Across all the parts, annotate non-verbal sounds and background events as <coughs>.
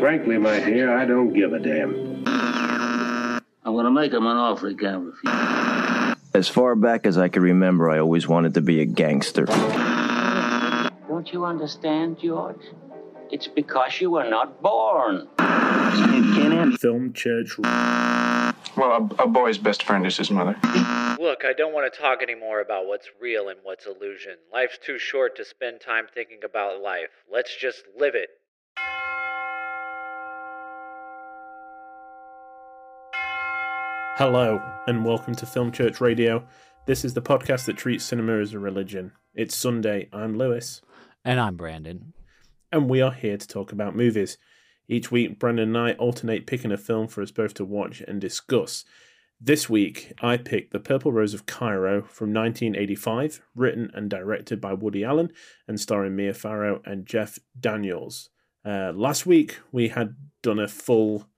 Frankly, my dear, I don't give a damn. I'm gonna make him an offer he can't refuse. As far back as I can remember, I always wanted to be a gangster. Don't you understand, George? It's because you were not born. Film Church. Well, a, a boy's best friend is his mother. Look, I don't want to talk anymore about what's real and what's illusion. Life's too short to spend time thinking about life. Let's just live it. Hello, and welcome to Film Church Radio. This is the podcast that treats cinema as a religion. It's Sunday. I'm Lewis, And I'm Branden. and we are here to talk about movies. Each week, Branden and I alternate picking a film for us both to watch and discuss. This week, I picked The Purple Rose of Cairo from 1985, written and directed by Woody Allen and starring Mia Farrow and Jeff Daniels. Uh, last week, we had done a full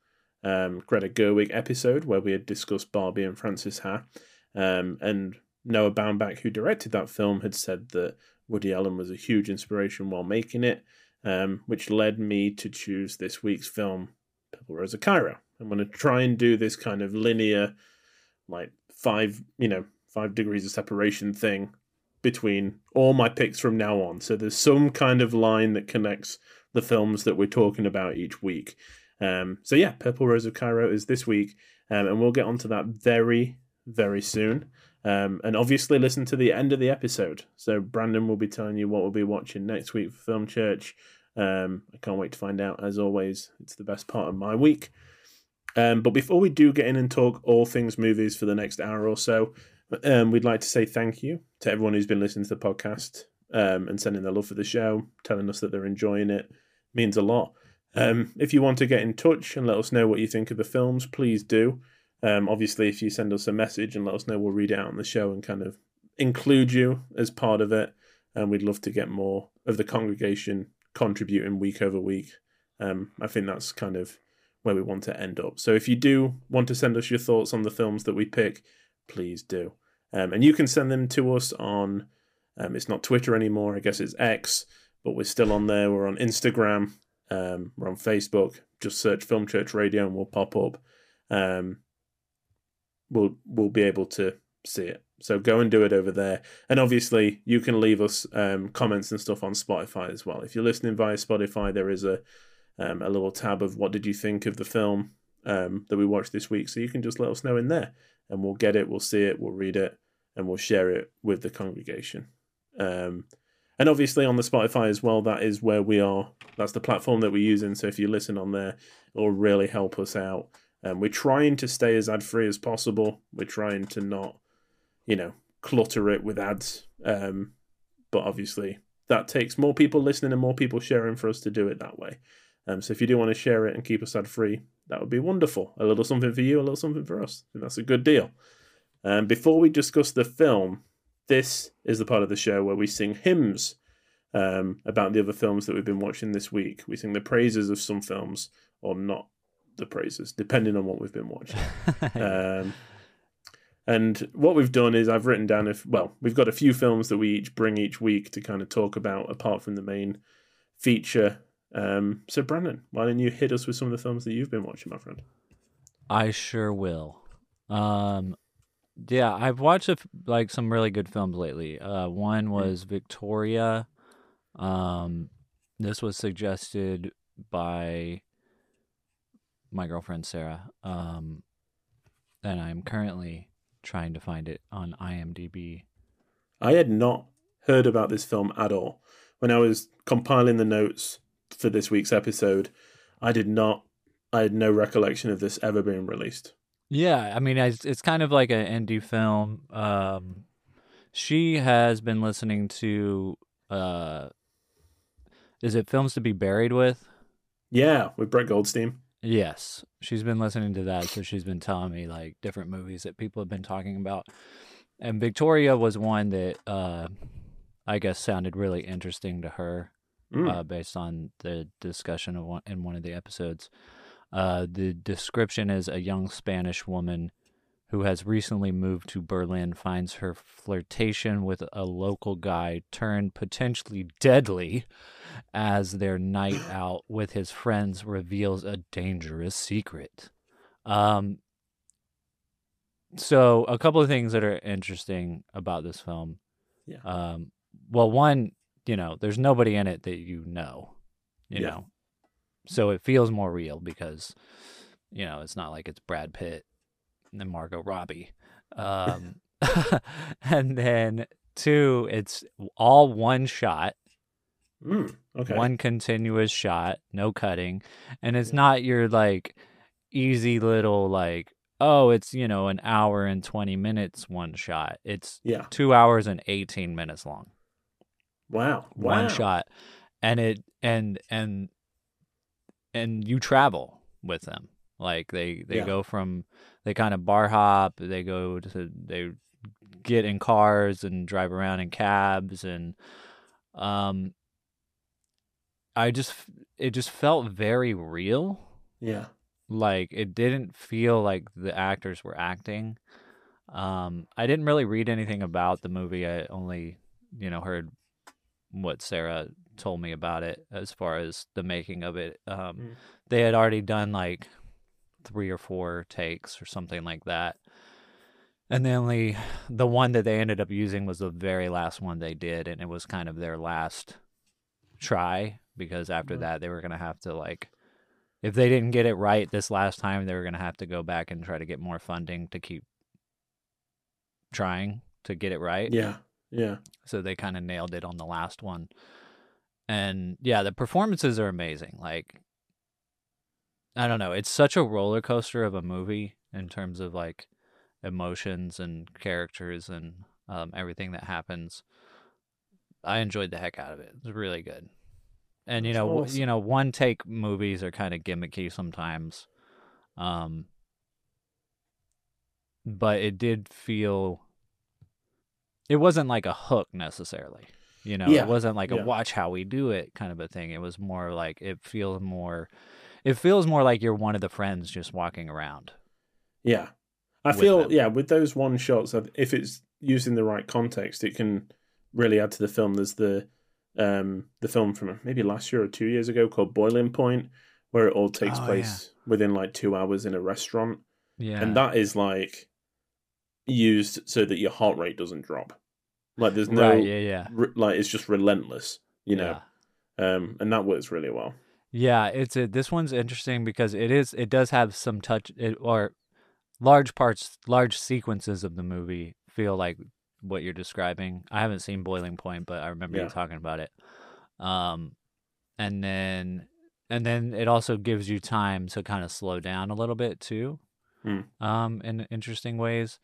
um, Greta Gerwig episode where we had discussed Barbie and Frances Ha. Um, and Noah Baumbach, who directed that film, had said that Woody Allen was a huge inspiration while making it, um, which led me to choose this week's film, Purple Rose of Cairo. I'm going to try and do this kind of linear, like five, you know, five degrees of separation thing between all my picks from now on. So there's some kind of line that connects the films that we're talking about each week. Um, so yeah, Purple Rose of Cairo is this week, um, and we'll get onto that very, very soon. Um, and obviously, listen to the end of the episode. So Branden will be telling you what we'll be watching next week for Film Church. Um, I can't wait to find out. As always, it's the best part of my week. Um, but before we do get in and talk all things movies for the next hour or so, um, we'd like to say thank you to everyone who's been listening to the podcast um, and sending their love for the show, telling us that they're enjoying it. means a lot. Um, if you want to get in touch and let us know what you think of the films, please do. Um, obviously, if you send us a message and let us know, we'll read it out on the show and kind of include you as part of it. And we'd love to get more of the congregation contributing week over week. Um, I think that's kind of where we want to end up. So if you do want to send us your thoughts on the films that we pick, please do. Um, and you can send them to us on, um, it's not Twitter anymore, I guess it's X, but we're still on there. We're on Instagram, um, we're on Facebook. Just search Film Church Radio and we'll pop up. Um, we'll we'll be able to see it. So go and do it over there. And obviously, you can leave us um, comments and stuff on Spotify as well. If you're listening via Spotify, there is a um, a little tab of what did you think of the film um, that we watched this week. So you can just let us know in there, and we'll get it, we'll see it, we'll read it, and we'll share it with the congregation. Um, and obviously on the Spotify as well, that is where we are. That's the platform that we're using. So if you listen on there, it'll really help us out. And we're trying to stay as ad free as possible. We're trying to not, you know, clutter it with ads. Um, but obviously, that takes more people listening and more people sharing for us to do it that way. Um, so if you do want to share it and keep us ad free, that would be wonderful. A little something for you, a little something for us. That's a good deal. Um, before we discuss the film, this is the part of the show where we sing hymns um, about the other films that we've been watching this week. We sing the praises of some films or not the praises, depending on what we've been watching. <laughs> um, and what we've done is I've written down if well, we've got a few films that we each bring each week to kind of talk about apart from the main feature. Um, so Branden, why don't you hit us with some of the films that you've been watching, my friend? I sure will. Um, yeah, I've watched a f like some really good films lately. Uh, one was Victoria. Um, this was suggested by my girlfriend Sarah. Um, and I'm currently trying to find it on IMDb. I had not heard about this film at all. When I was compiling the notes for this week's episode, I did not, I had no recollection of this ever being released. Yeah, I mean, it's, it's kind of like an indie film. Um, she has been listening to, uh, is it Films to Be Buried with? Yeah, with Brett Goldstein. Yes, she's been listening to that, so she's been telling me like different movies that people have been talking about. And Victoria was one that uh, I guess sounded really interesting to her, Mm. uh, based on the discussion of one, in one of the episodes. Uh, the description is a young Spanish woman who has recently moved to Berlin finds her flirtation with a local guy turned potentially deadly as their night <coughs> out with his friends reveals a dangerous secret. Um, so a couple of things that are interesting about this film. Yeah. Um, well, one, you know, there's nobody in it that you know, you Yeah. know, so it feels more real because, you know, it's not like it's Brad Pitt and Margot Robbie. Um, <laughs> <laughs> and then two, it's all one shot, Mm, okay. one continuous shot, no cutting, and it's not your like easy little like oh it's you know an hour and 20 minutes one shot it's Yeah. two hours and 18 minutes long Wow. one Wow. shot and it and and and you travel with them like they they Yeah. go from they kind of bar hop they go to they get in cars and drive around in cabs and um i just it just felt very real Yeah. like it didn't feel like the actors were acting um i didn't really read anything about the movie i only you know heard what sarah told me about it as far as the making of it um Mm. they had already done like three or four takes or something like that and the only the one that they ended up using was the very last one they did and it was kind of their last try because after Mhm. that they were going to have to like if they didn't get it right this last time they were going to have to go back and try to get more funding to keep trying to get it right Yeah. Yeah. so they kind of nailed it on the last one and yeah the performances are amazing like i don't know it's such a roller coaster of a movie in terms of like emotions and characters and um, everything that happens. I enjoyed the heck out of it it was really good. And you That's know awesome. you know one take movies are kind of gimmicky sometimes um but it did feel it wasn't like a hook necessarily you know Yeah, it wasn't like yeah. a watch how we do it kind of a thing it was more like it feels more it feels more like you're one of the friends just walking around Yeah. I feel them. yeah, with those one shots, if it's used in the right context, it can really add to the film. There's the um the film from maybe last year or two years ago called Boiling Point, where it all takes Oh, place within like two hours in a restaurant, yeah and that is like used so that your heart rate doesn't drop. Like there's no right yeah yeah re- like it's just relentless, you know. Yeah. Um, and that works really well. Yeah, it's a, this one's interesting because it is it does have some touch it, or large parts, large sequences of the movie feel like what you're describing. I haven't seen Boiling Point, but I remember Yeah. you talking about it. Um, and then and then it also gives you time to kind of slow down a little bit too, Hmm. um, in interesting ways.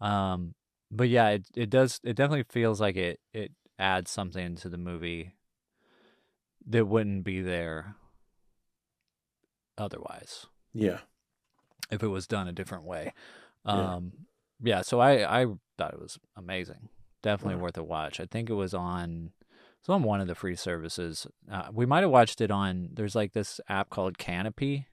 Um, but yeah, it it does it definitely feels like it it adds something to the movie that wouldn't be there otherwise Yeah. if it was done a different way. Yeah. Um, yeah. so I I thought it was amazing. Definitely Wow. worth a watch. I think it was on it's on one of the free services. Uh, we might have watched it on. There's like this app called Kanopy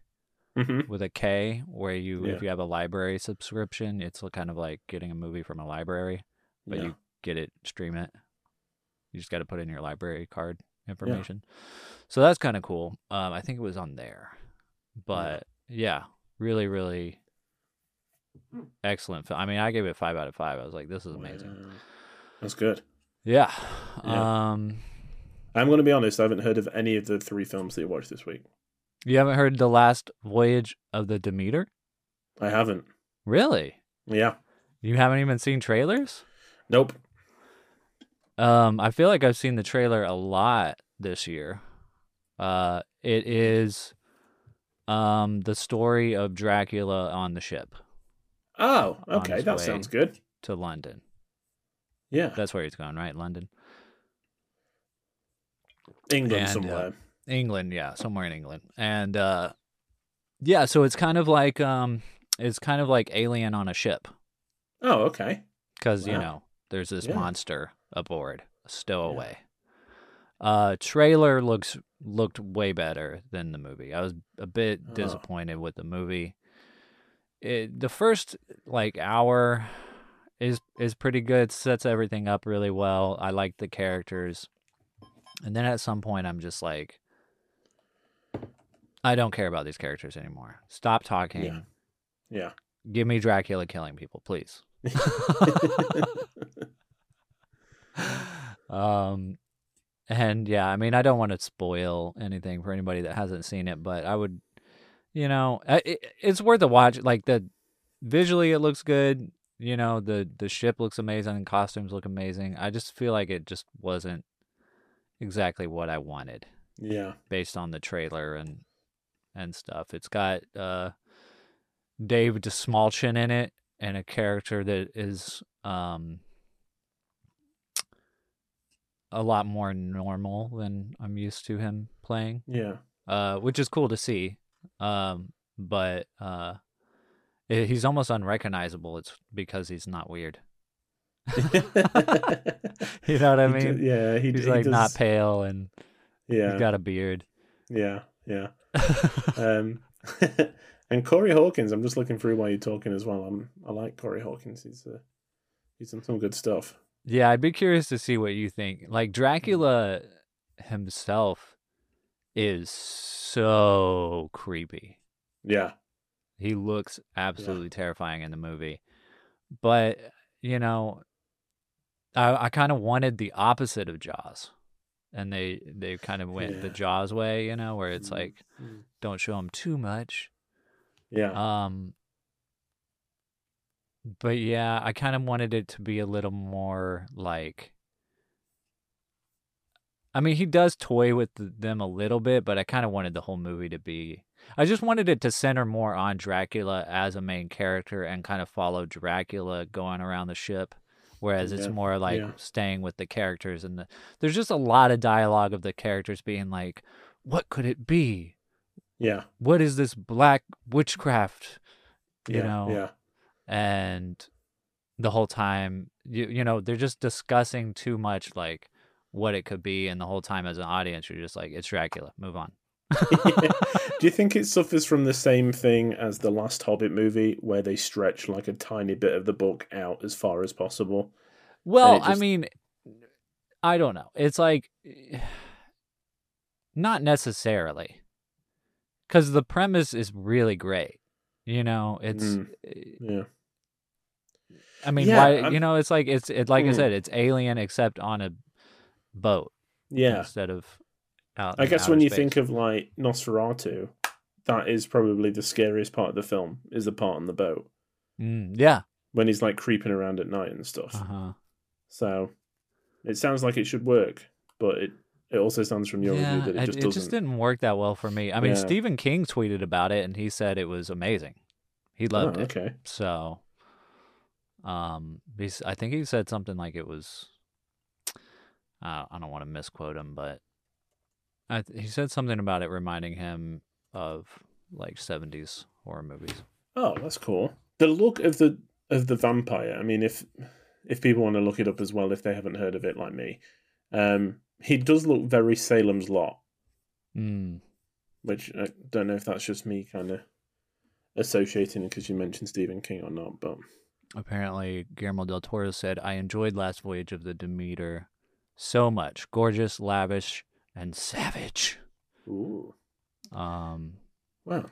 hmm with a K, where you Yeah. if you have a library subscription, it's kind of like getting a movie from a library, but yeah. you get it stream it. You just got to put in your library card information. So that's kind of cool. Um, I think it was on there, but yeah, really, really excellent film. I mean, I gave it five out of five. I was like, this is amazing. That's good. Yeah. Yeah. Um, I'm going to be honest. I haven't heard of any of the three films that you watched this week. You haven't heard the last voyage of the Demeter? I haven't. Really? Yeah. You haven't even seen trailers? Nope. Um, I feel like I've seen the trailer a lot this year. Uh, it is um the story of Dracula on the ship Oh, okay. That sounds good. to London. Yeah. That's where he's going, right? London, England and, uh, somewhere. England, yeah, somewhere in England, and uh, yeah. So it's kind of like um, it's kind of like Alien on a ship oh, okay. because you know there's this Yeah. monster aboard, a stowaway. Uh, trailer looks looked way better than the movie. I was a bit Oh. disappointed with the movie. It, the first like hour is is pretty good. Sets everything up really well. I like the characters. And then at some point, I'm just like, I don't care about these characters anymore. Stop talking. Yeah. Yeah. Give me Dracula killing people, please. <laughs> um, and yeah, I mean, I don't want to spoil anything for anybody that hasn't seen it, but I would, you know, it, it's worth a watch. Like the visually, it looks good. You know, the the ship looks amazing, and costumes look amazing. I just feel like it just wasn't exactly what I wanted Yeah. based on the trailer and and stuff. It's got uh Dave Dastmalchian in it and a character that is um a lot more normal than I'm used to him playing. Yeah. Uh which is cool to see. Um but uh i- he's almost unrecognizable it's because he's not weird. <laughs> <laughs> You know what I mean? yeah. He, He's he like not pale and Yeah. he's got a beard. Yeah. Yeah. <laughs> Um, <laughs> and Corey Hawkins, I'm just looking through while you're talking as well. I'm, I like Corey Hawkins. He's uh, he's done some good stuff. Yeah, I'd be curious to see what you think. Like Dracula himself is so creepy. Yeah. He looks absolutely terrifying in the movie. But, you know, I I kind of wanted the opposite of Jaws. And they they kind of went the Jaws way, you know, where it's Mm, like don't show him too much. Yeah. Um but yeah, I kind of wanted it to be a little more like I mean, he does toy with them a little bit, but I kind of wanted the whole movie to be I just wanted it to center more on Dracula as a main character and kind of follow Dracula going around the ship whereas it's more like yeah. staying with the characters and the there's just a lot of dialogue of the characters being like what could it be? yeah. What is this black witchcraft? you yeah, know, Yeah. and the whole time you you know they're just discussing too much like what it could be and the whole time as an audience you're just like it's dracula move on <laughs> Do you think it suffers from the same thing as the last Hobbit movie, where they stretch like a tiny bit of the book out as far as possible? well it i mean i don't know it's like <sighs> not necessarily because the premise is really great you know it's Mm. Yeah. i mean Yeah, why I'm- you know it's like it's it like i Mm. said it's alien except on a boat Yeah. instead of out I guess when you space. think of like Nosferatu, that is probably the scariest part of the film, is the part on the boat. Mm, yeah When he's like creeping around at night and stuff. uh-huh So it sounds like it should work, but it, it also sounds from your yeah, review that it just it, doesn't. It just didn't work that well for me. I mean, Yeah. Stephen King tweeted about it and he said it was amazing. He loved Oh, it. okay. So, um, he's, I think he said something like it was. Uh, I don't want to misquote him, but I, th- he said something about it reminding him of like '70s horror movies. Oh, that's cool. The look of the of the vampire. I mean, if if people want to look it up as well, if they haven't heard of it like me, um, he does look very Salem's Lot, Mm. which I don't know if that's just me kind of associating because you mentioned Stephen King or not, but Apparently, Guillermo del Toro said, "I enjoyed Last Voyage of the Demeter so much. Gorgeous, lavish, and savage." ooh, Um, wow,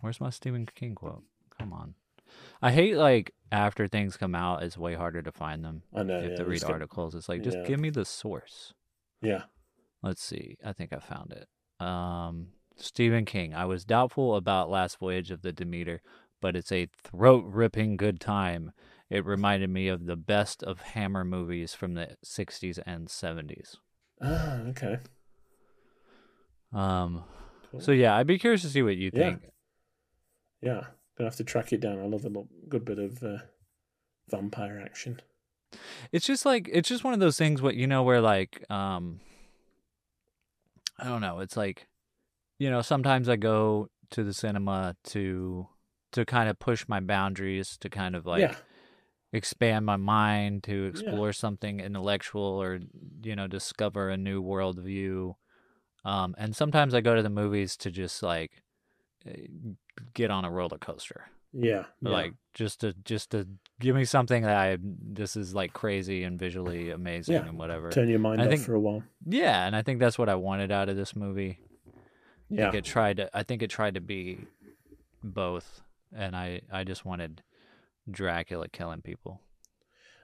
Where's my Stephen King quote? Come on. I hate like after things come out, it's way harder to find them. I know. you have yeah, to read articles. It's like just yeah. give me the source. Yeah, Let's see. I think I found it. Um, Stephen King. I was doubtful about Last Voyage of the Demeter, but it's a throat ripping good time. It reminded me of the best of Hammer movies from the 60s and 70s. ah, okay, Um, cool. so yeah, I'd be curious to see what you think. yeah, gonna have to track it down. I love a good bit of uh, vampire action. it's just like it's just one of those things what you know where like um i don't know it's like you know sometimes i go to the cinema to to kind of push my boundaries to kind of like yeah, expand my mind to explore something intellectual or you know discover a new worldview um and sometimes i go to the movies to just like eh, get on a roller coaster yeah, yeah. like just to just to give me something that I this is like crazy and visually amazing Yeah. and whatever. Turn your mind I off think- for a while. Yeah, and I think that's what I wanted out of this movie. I Yeah. think it tried to I think it tried to be both and I I just wanted Dracula killing people.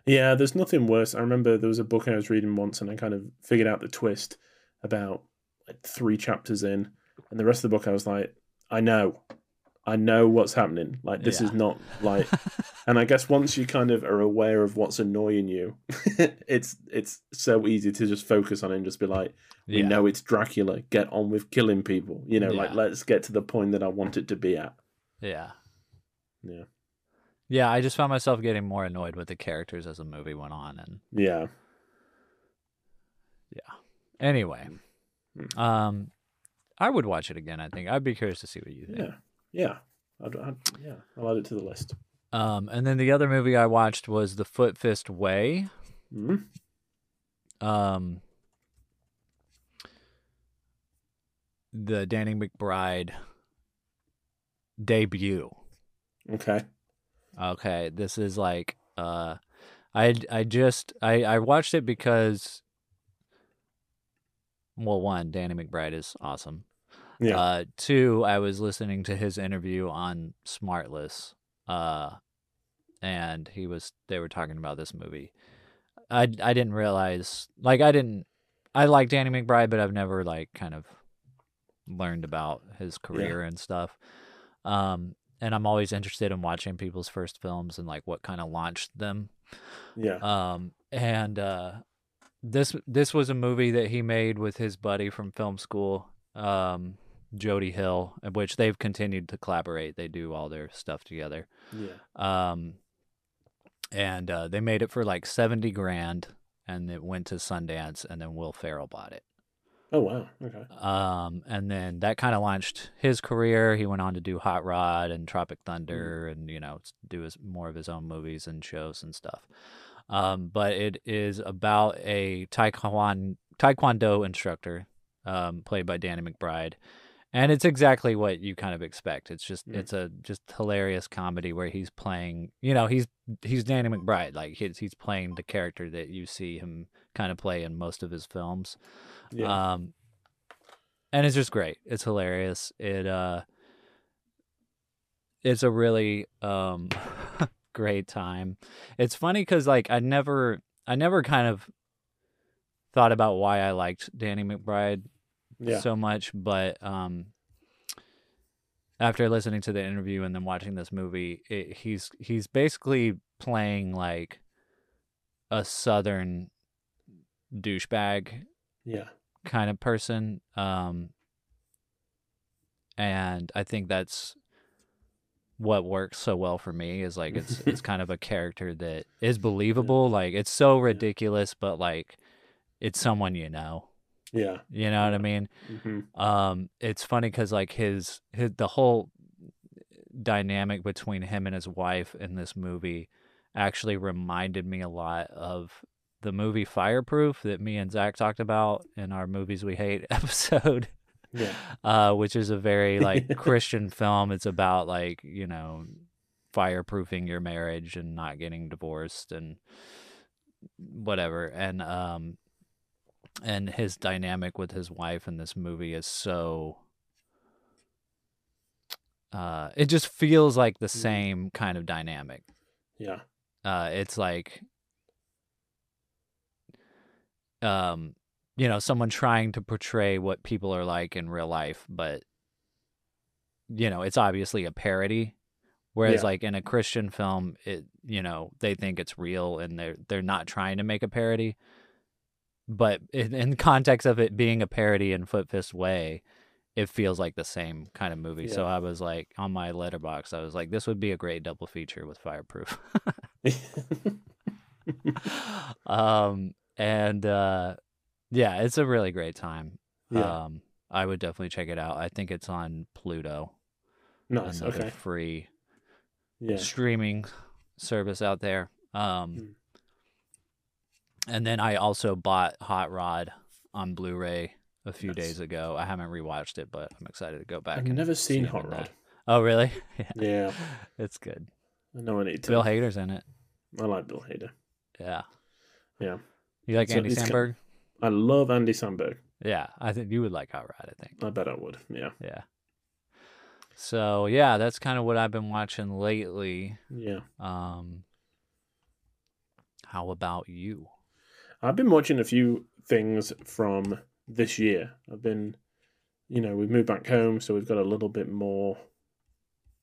Yeah, there's nothing worse. I remember there was a book I was reading once, and I kind of figured out the twist about like three chapters in, and the rest of the book I was like, I know, I know what's happening. Like this is not like, <laughs> and I guess once you kind of are aware of what's annoying you, <laughs> it's it's so easy to just focus on it and just be like, we Yeah. know it's Dracula. Get on with killing people. You know, like let's get to the point that I want it to be at. Yeah. Yeah, Yeah, I just found myself getting more annoyed with the characters as the movie went on and yeah, yeah, anyway. Mm. Um I would watch it again, I think. I'd be curious to see what you think. yeah, yeah. I'd, I'd, yeah, I'll add it to the list. Um and then the other movie I watched was The Foot Fist Way. Mhm. Um the Danny McBride debut. Okay. Okay, this is like uh I I just I I watched it because well one, Danny McBride is awesome. Yeah. Uh two, I was listening to his interview on Smartless. Uh and he was they were talking about this movie. I I didn't realize like I didn't I like Danny McBride, but I've never like kind of learned about his career and stuff. Um and I'm always interested in watching people's first films and like what kind of launched them. yeah. Um, and uh, this this was a movie that he made with his buddy from film school, um, Jody Hill, in which they've continued to collaborate. They do all their stuff together. yeah. Um, and uh, they made it for like seventy grand, and it went to Sundance, and then Will Ferrell bought it. Oh wow. Okay. Um, and then that kind of launched his career. He went on to do Hot Rod and Tropic Thunder, and you know, do his more of his own movies and shows and stuff. Um, but it is about a taekwondo taekwondo instructor, um, played by Danny McBride, and it's exactly what you kind of expect. It's just Mm. it's a just hilarious comedy where he's playing, you know, he's he's Danny McBride, like he's he's playing the character that you see him kind of play in most of his films. Yeah. Um, and it's just great. It's hilarious. It uh, it's a really um <laughs> great time. It's funny because like I never, I never kind of thought about why I liked Danny McBride yeah. so much, but um, after listening to the interview and then watching this movie, it, he's he's basically playing like a southern douchebag yeah. kind of person um and i think that's what works so well for me is like it's it's <laughs> kind of a character that is believable like it's so ridiculous but like it's someone you know. Yeah. you know what i mean? Hmm um it's funny because like his his the whole dynamic between him and his wife in this movie actually reminded me a lot of the movie fireproof that me and zach talked about in our movies we hate <laughs> episode Yeah. <laughs> uh which is a very like <laughs> christian film it's about like you know fireproofing your marriage and not getting divorced and whatever and um and his dynamic with his wife in this movie is so uh it just feels like the same kind of dynamic Yeah. uh it's like um you know someone trying to portray what people are like in real life but you know it's obviously a parody. Whereas Yeah. like in a christian film it you know they think it's real and they're they're not trying to make a parody. But in, in context of it being a parody in foot fist way it feels like the same kind of movie. So i was like on my Letterboxd i was like this would be a great double feature with fireproof. <laughs> <laughs> Um and uh yeah it's a really great time yeah. um i would definitely check it out i think it's on pluto nice. Okay. free Yeah. streaming service out there um Hmm. and then i also bought hot rod on blu-ray a few Nice. days ago i haven't rewatched it but i'm excited to go back I've never seen Hot Rod. that. oh really <laughs> yeah Yeah. it's good I know I need to. bill hader's in it I like Bill Hader. Yeah. Yeah. You like So Andy it's ki- Samberg? I love Andy Samberg. Yeah, I think you would like Hot Rod. I think. I bet I would. Yeah. Yeah. So yeah, that's kind of what I've been watching lately. Yeah. Um, how about you? I've been watching a few things from this year. I've been, you know, we've moved back home, so we've got a little bit more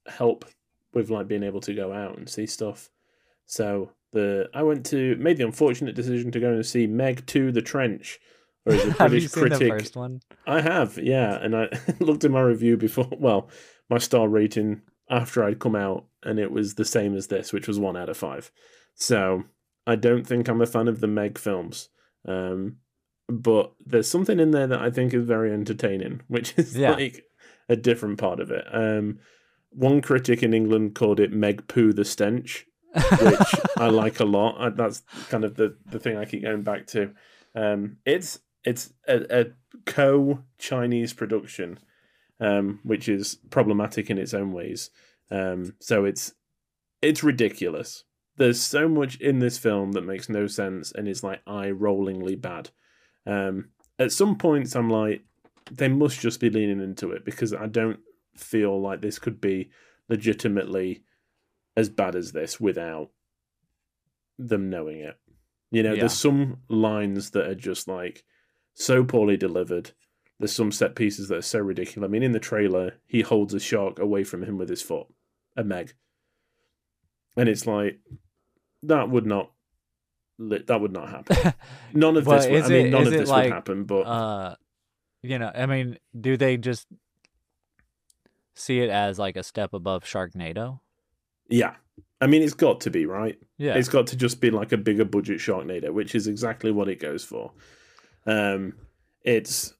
help with like being able to go out and see stuff. So the I went to made the unfortunate decision to go and see Meg to the Trench, or as <laughs> a Have you British critic. first one? I have, yeah, and I <laughs> looked at my review before. <laughs> Well, my star rating after I'd come out, and it was the same as this, which was one out of five. So I don't think I'm a fan of the Meg films, um, but there's something in there that I think is very entertaining, which is Yeah. like a different part of it. Um, one critic in England called it Meg Poo the Stench, which I like a lot. I, that's kind of the, the thing I keep going back to. Um, it's it's a, a co Chinese production, um, which is problematic in its own ways. Um, so it's it's ridiculous. There's so much in this film that makes no sense and is like eye rollingly bad. Um, at some points, I'm like, they must just be leaning into it because I don't feel like this could be legitimately as bad as this without them knowing it. You know, Yeah. there's some lines that are just like so poorly delivered. There's some set pieces that are so ridiculous. I mean, in the trailer, he holds a shark away from him with his foot, a Meg, and it's like that would not that would not happen. <laughs> None of Well, this. Would, I mean, it- none of this like, would happen. But uh, you know, I mean, do they just see it as like a step above Sharknado? Yeah, I mean, it's got to be right. Yeah. It's got to just be like a bigger budget Sharknado, which is exactly what it goes for. Um, it's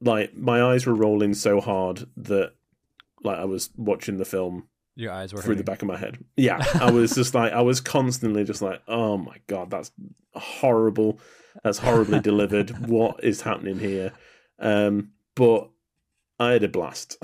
like my eyes were rolling so hard that like I was watching the film Your eyes were through the back of my head. Yeah, I was <laughs> just like I was constantly just like, oh my god, that's horrible. That's horribly delivered. What is happening here? Um, but I had a blast,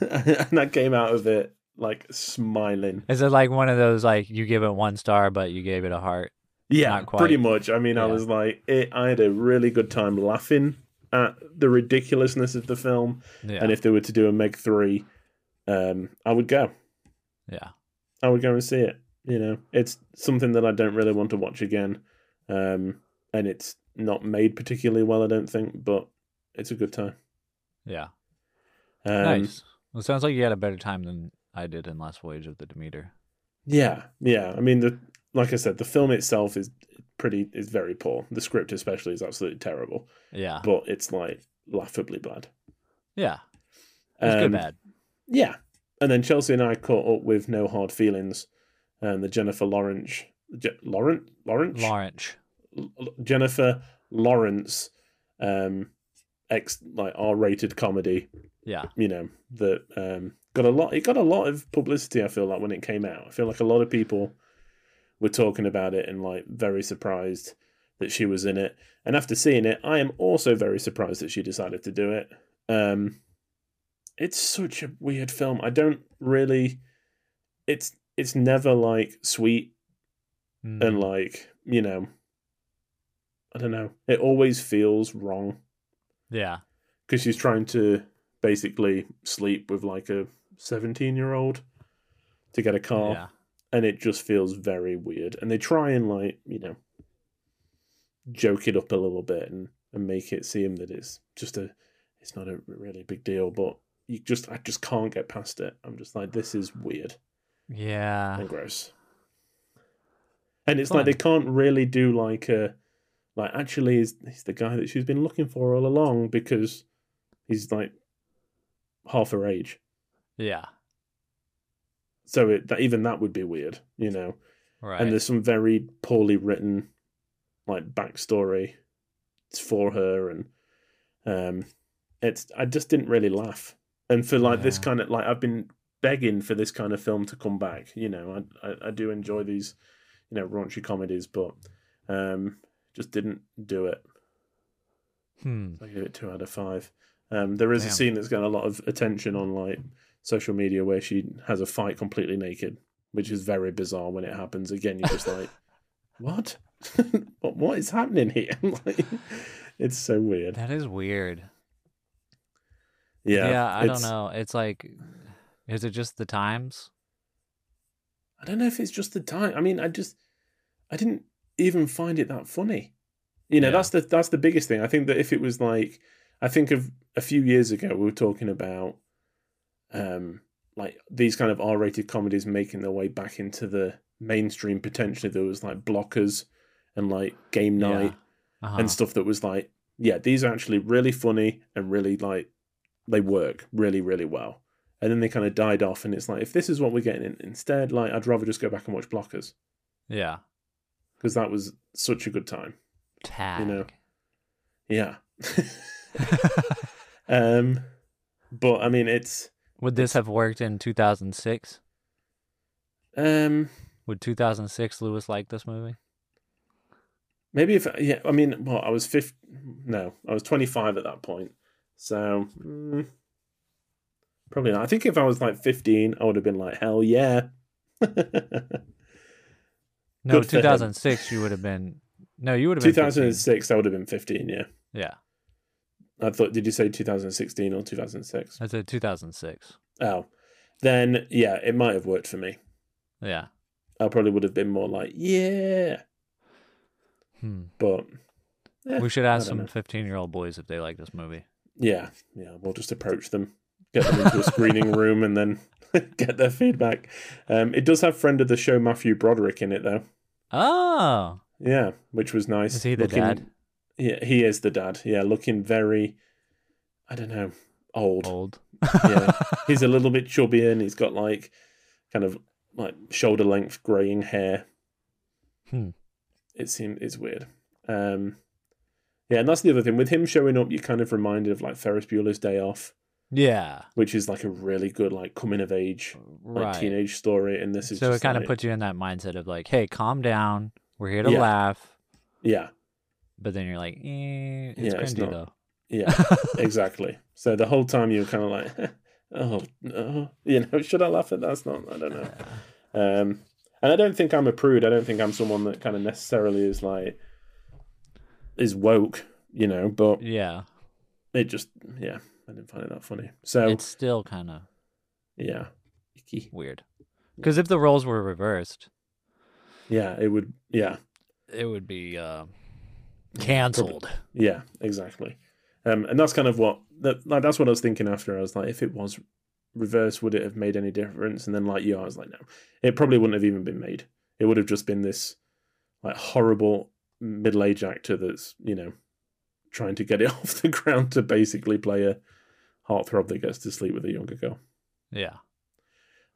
<laughs> and I came out of it like smiling. Is it like one of those like you give it one star but you gave it a heart? Yeah, pretty much. I mean, I was like, it, I had a really good time laughing at the ridiculousness of the film. Yeah. And if they were to do a Meg three, um, I would go. yeah. I would go and see it. You know, it's something that I don't really want to watch again, um, and it's not made particularly well, I don't think, but it's a good time. Yeah. Um, nice. Well, it sounds like you had a better time than I did in Last Voyage of the Demeter. Yeah, yeah. I mean, the like I said, the film itself is pretty is very poor. The script, especially, is absolutely terrible. Yeah. But it's like laughably bad. Yeah. It's Um, good bad. Yeah. And then Chelsea and I caught up with No Hard Feelings and the Jennifer Lawrence Je- Laurent Lawrence Lawrence. L- Jennifer Lawrence um ex like R-rated comedy, Yeah. you know, that um got a lot it got a lot of publicity I feel like when it came out. I feel like a lot of people were talking about it and like very surprised that she was in it. And after seeing it, I am also very surprised that she decided to do it. Um it's such a weird film. I don't really it's it's never like sweet Mm. and like, you know, I don't know. It always feels wrong yeah. because she's trying to basically sleep with like a 17 year old to get a car Yeah. and it just feels very weird. And they try and like you know joke it up a little bit and, and make it seem that it's just a it's not a really big deal but you just i just can't get past it. I'm just like this is weird Yeah. and gross. And it's like they can't really do like a like actually he's, he's the guy that she's been looking for all along because he's like half her age Yeah. so it, that even that would be weird you know? Right. and there's some very poorly written like backstory for her and um it's i just didn't really laugh. And for like this kind of like i've been begging for this kind of film to come back you know? I i, I do enjoy these you know raunchy comedies but um just didn't do it. Hmm. i give it two out of five. Um there is a scene that's got a lot of attention on like social media where she has a fight completely naked which is very bizarre when it happens again you're just like <laughs> what? <laughs> what, what is happening here? <laughs> like, it's so weird. That is weird. Yeah, Yeah, I don't know. It's like, is it just the times? I don't know if it's just the time. I mean, I just I didn't even find it that funny. You know, Yeah. that's the that's the biggest thing. I think that if it was like I think of a few years ago we were talking about um like these kind of R-rated comedies making their way back into the mainstream potentially there was like blockers and like game Yeah. night Uh-huh. and stuff that was like yeah these are actually really funny and really like they work really really well and then they kind of died off and it's like if this is what we're getting instead like i'd rather just go back and watch blockers yeah. because that was such a good time Tag. know. yeah <laughs> <laughs> um but i mean it's Would this have worked in 2006? um Would 2006 Lewis like this movie? maybe if yeah i mean well i was 50 no i was 25 at that point so mm, probably not i think if i was like 15 i would have been like hell yeah <laughs> No, Good for him. 2006 you would have been. No, you would have been. 15. 2006 i would have been 15 yeah Yeah, i thought did you say 2016 or 2006 I said 2006. oh then yeah it might have worked for me Yeah. i probably would have been more like yeah Hmm. but eh, we should ask some 15 year old boys if they like this movie. Yeah, yeah. We'll just approach them, get them into a screening <laughs> room, and then <laughs> get their feedback. Um, it does have friend of the show Matthew Broderick in it, though. Oh, Yeah, which was nice. Is he the Looking- dad? Yeah, he is the dad. Yeah, looking very, I don't know, old. old. Yeah, <laughs> he's a little bit chubby, and he's got like kind of like shoulder length graying hair. Hmm. It seems it's weird. Um, yeah, and that's the other thing with him showing up. You're kind of reminded of like Ferris Bueller's Day Off. yeah. which is like a really good like coming of age like Right. teenage story and this is so it kind of puts you in that mindset of like, hey, calm down. We're here to Yeah. laugh. yeah But then you're like, eh, it's Yeah, cringy though. yeah <laughs> exactly so the whole time you're kind of like <laughs> oh no <laughs> you know should i laugh at that that's not i don't know um and i don't think i'm a prude i don't think i'm someone that kind of necessarily is like is woke you know but Yeah. it just yeah i didn't find it that funny so It's still kind of yeah Icky. weird. Because if the roles were reversed, yeah it would yeah it would be uh, canceled. Yeah, exactly. Um, and that's kind of what that like that's what I was thinking after. I was like, if it was reverse, would it have made any difference? And then like you, I was like, no, it probably wouldn't have even been made. It would have just been this like horrible middle aged actor that's you know trying to get it <laughs> off the ground to basically play a heartthrob that gets to sleep with a younger girl. Yeah.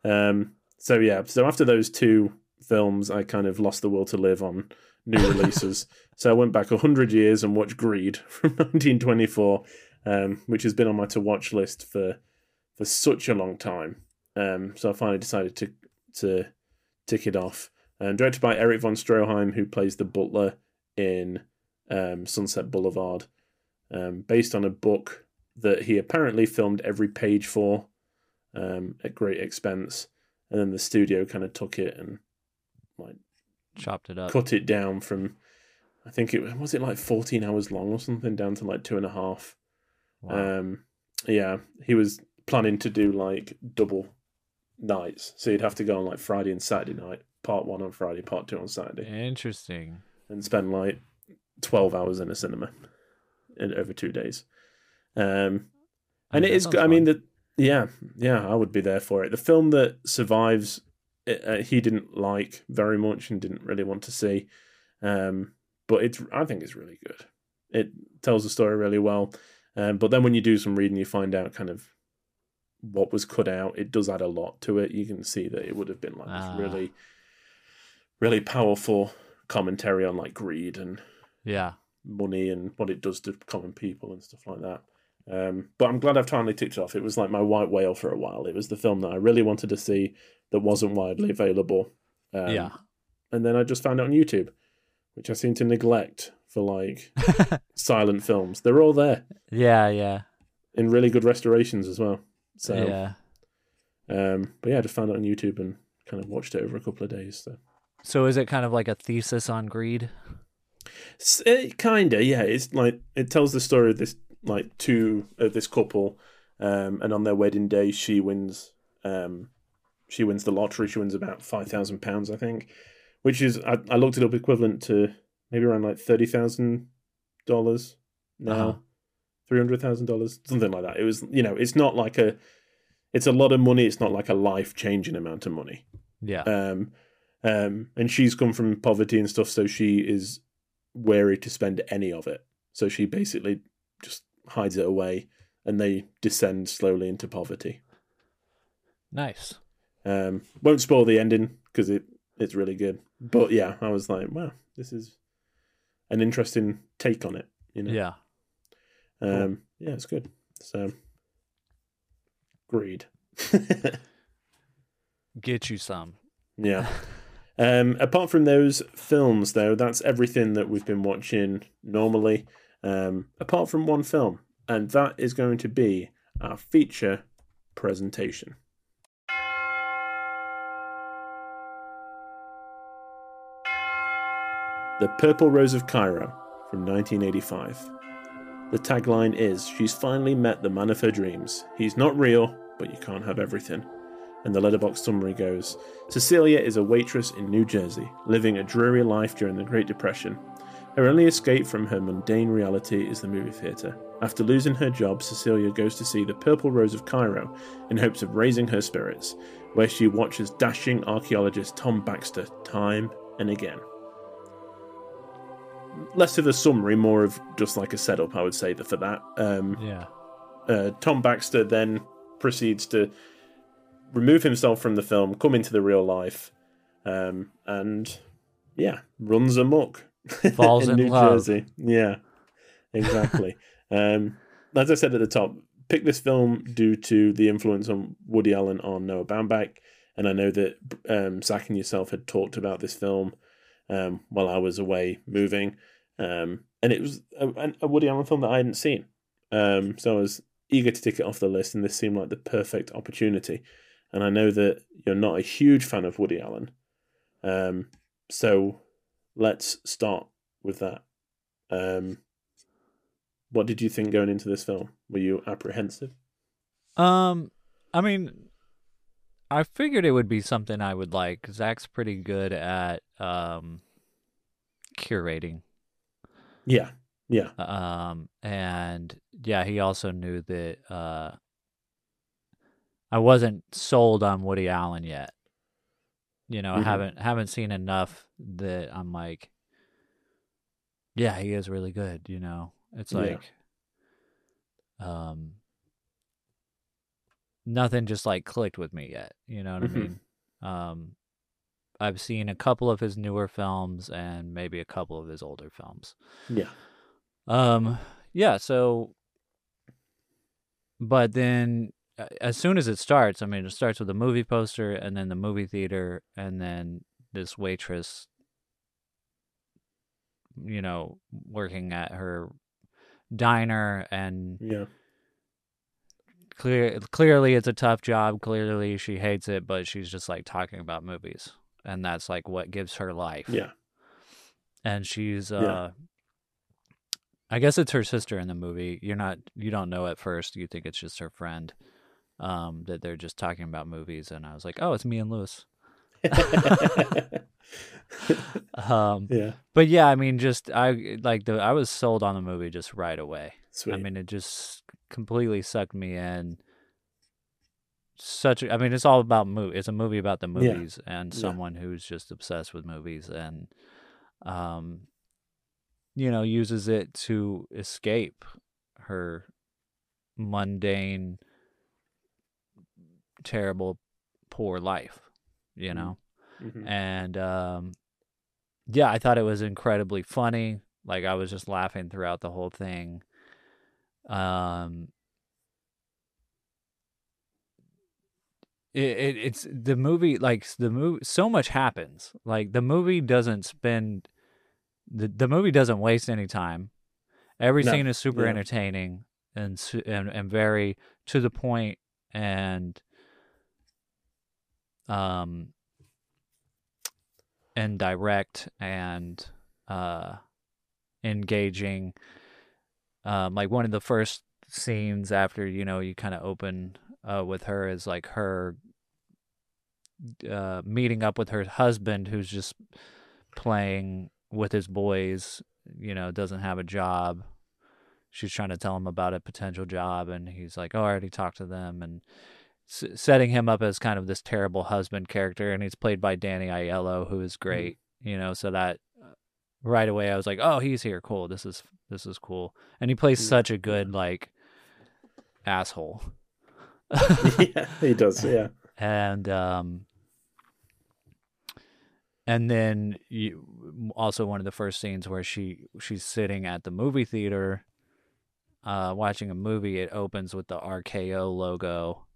Um, so yeah, so after those two films, I kind of lost the will to live on new releases. <laughs> so I went back hundred years and watched Greed <laughs> from 1924, um, which has been on my to watch list for for such a long time. Um, so I finally decided to to tick it off. Um, directed by Erich von Stroheim, who plays the butler in um, Sunset Boulevard, um, based on a book that he apparently filmed every page for um, at great expense, and then the studio kind of took it and like Chopped it up. cut it down from, I think it was it like fourteen hours long or something down to like two and a half. Wow. Um, yeah, he was planning to do like double nights, so you'd have to go on like Friday and Saturday night, part one on Friday, part two on Saturday, Interesting. and spend like twelve hours in a cinema in over two days. Um, and Oh, it is. I mean, the yeah, yeah, I would be there for it. The film that survives, uh, he didn't like very much and didn't really want to see, um, but it's. I think it's really good. It tells the story really well, um, but then when you do some reading, you find out kind of what was cut out. It does add a lot to it. You can see that it would have been like Ah. this really, really powerful commentary on like greed and Yeah. money and what it does to common people and stuff like that. Um, but I'm glad I've finally ticked it off. It was like my white whale for a while. It was the film that I really wanted to see that wasn't widely available. Um, yeah. And then I just found it on YouTube, which I seem to neglect for like <laughs> silent films. They're all there Yeah. Yeah. in really good restorations as well. So, yeah. um, but yeah, I just found it on YouTube and kind of watched it over a couple of days. So So is it kind of like a thesis on greed? It kinda, yeah. It's like it tells the story of this like two of this couple, um, and on their wedding day, she wins. Um, she wins the lottery. She wins about five thousand pounds, I think, which is I, I looked it up equivalent to maybe around like thirty thousand dollars now, Uh-huh. three hundred thousand dollars, something like that. It was, you know, it's not like a, it's a lot of money. It's not like a life changing amount of money. Yeah. Um, um, and she's come from poverty and stuff, so she is wary to spend any of it. So she basically just hides it away, and they descend slowly into poverty. nice. Um, won't spoil the ending because it it's really good. But yeah, I was like, wow, this is an interesting take on it. You know, Yeah. um, yeah, it's good. So, greed. <laughs> Get you some. Yeah. <laughs> Um, apart from those films, though, that's everything that we've been watching normally, um, apart from one film, and that is going to be our feature presentation. The Purple Rose of Cairo from 1985. The tagline is She's finally met the man of her dreams. He's not real, but you can't have everything. And the Letterboxd summary goes Cecilia is a waitress in New Jersey, living a dreary life during the Great Depression. Her only escape from her mundane reality is the movie theatre. After losing her job, Cecilia goes to see the Purple Rose of Cairo in hopes of raising her spirits, where she watches dashing archaeologist Tom Baxter time and again. Less of a summary, more of just like a setup, I would say, for that. Um, Yeah. uh, Tom Baxter then proceeds to remove himself from the film, come into the real life, um, and yeah, runs amok. <laughs> Falls in New love. Jersey. Yeah, exactly. <laughs> um, as I said at the top, pick this film due to the influence on Woody Allen on Noah Baumbach, and I know that um, Zach and yourself had talked about this film um, while I was away moving, um, and it was a, a Woody Allen film that I hadn't seen. Um, so I was eager to tick it off the list, and this seemed like the perfect opportunity. And I know that you're not a huge fan of Woody Allen, um, so let's start with that. Um, what did you think going into this film? Were you apprehensive? Um, I mean, I figured it would be something I would like. Zach's pretty good at um curating. Yeah, yeah, Um, and yeah, he also knew that uh, I wasn't sold on Woody Allen yet. You know, I Mhm. haven't haven't seen enough that I'm like, yeah, he is really good. You know, it's Yeah. like, um, nothing just like clicked with me yet. You know what Mhm. I mean? Um, I've seen a couple of his newer films and maybe a couple of his older films. yeah, Um, yeah, so but then uh, as soon as it starts, I mean, it starts with a movie poster and then the movie theater and then this waitress you know, working at her diner and yeah, clear clearly it's a tough job, clearly she hates it, but she's just like talking about movies and that's like what gives her life. yeah, and she's Yeah. uh I guess it's her sister in the movie. You're not you don't know at first. You think it's just her friend. Um that they're just talking about movies and I was like, "Oh, it's me and Lewis." <laughs> <laughs> Um yeah. but yeah, I mean just I like the I was sold on the movie just right away. Sweet. I mean, it just completely sucked me in. Such a, I mean, it's all about movie. It's a movie about the Yeah. movies and Yeah. someone who's just obsessed with movies and, um, you know, uses it to escape her mundane, terrible, poor life. You know, Mhm. and um, yeah, I thought it was incredibly funny. Like I was just laughing throughout the whole thing. Um, it, it it's the movie like the movie. So much happens. Like the movie doesn't spend the the movie doesn't waste any time. Every No, scene is super yeah. entertaining and and and very to the point and um and direct and uh engaging um like one of the first scenes after you know you kind of open uh with her is like her uh meeting up with her husband who's just playing with his boys you know doesn't have a job. She's trying to tell him about a potential job and he's like oh i already talked to them and s- setting him up as kind of this terrible husband character and he's played by danny aiello who is great you know so that right away i was like oh he's here. Cool. This is this is cool. And he plays such a good like asshole. <laughs> Yeah, he does. <laughs> Yeah, and um and then you also one of the first scenes where she she's sitting at the movie theater uh watching a movie it opens with the RKO logo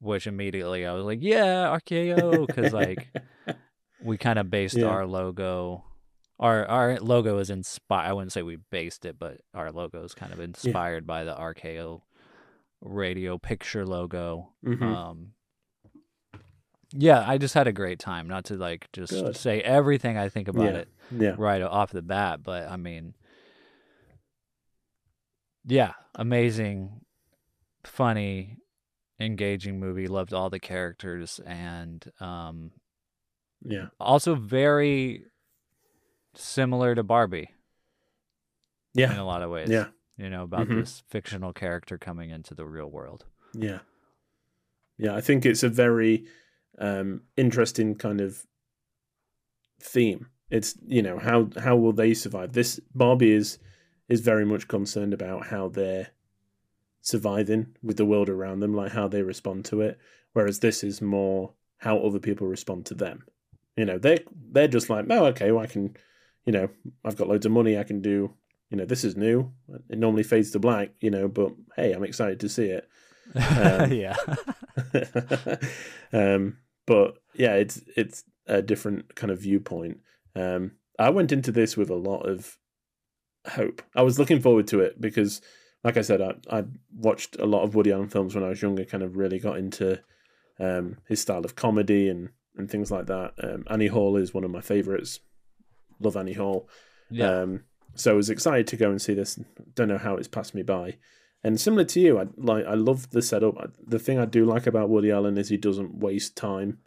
which immediately I was like yeah RKO cuz like <laughs> we kind of based Yeah. our logo our our logo is inspired I wouldn't say we based it but our logo is kind of inspired by the RKO radio picture logo Mhm. um yeah i just had a great time not to like just Good. say everything i think about Yeah. it yeah, right off the bat but i mean yeah amazing funny engaging movie loved all the characters and um yeah, also very similar to barbie Yeah. in a lot of ways yeah, you know about Mhm. this fictional character coming into the real world yeah, yeah. I think it's a very um, interesting kind of theme. It's you know how how will they survive? This Barbie is is very much concerned about how they're surviving with the world around them, like how they respond to it. Whereas this is more how other people respond to them. You know, they they're just like, oh, okay, well, I can, you know, I've got loads of money, I can do. You know, this is new. It normally fades to black. You know, but hey, I'm excited to see it. <laughs> Um, yeah <laughs> um, but yeah, it's it's a different kind of viewpoint. Um, I went into this with a lot of hope. I was looking forward to it because, like I said, I I watched a lot of Woody Allen films when I was younger. Kind of really got into um, his style of comedy and and things like that. Um, Annie Hall is one of my favorites. Love Annie Hall. yeah Um, so I was excited to go and see this. Don't know how it's passed me by. And similar to you, I like I love the setup. The thing I do like about Woody Allen is he doesn't waste time.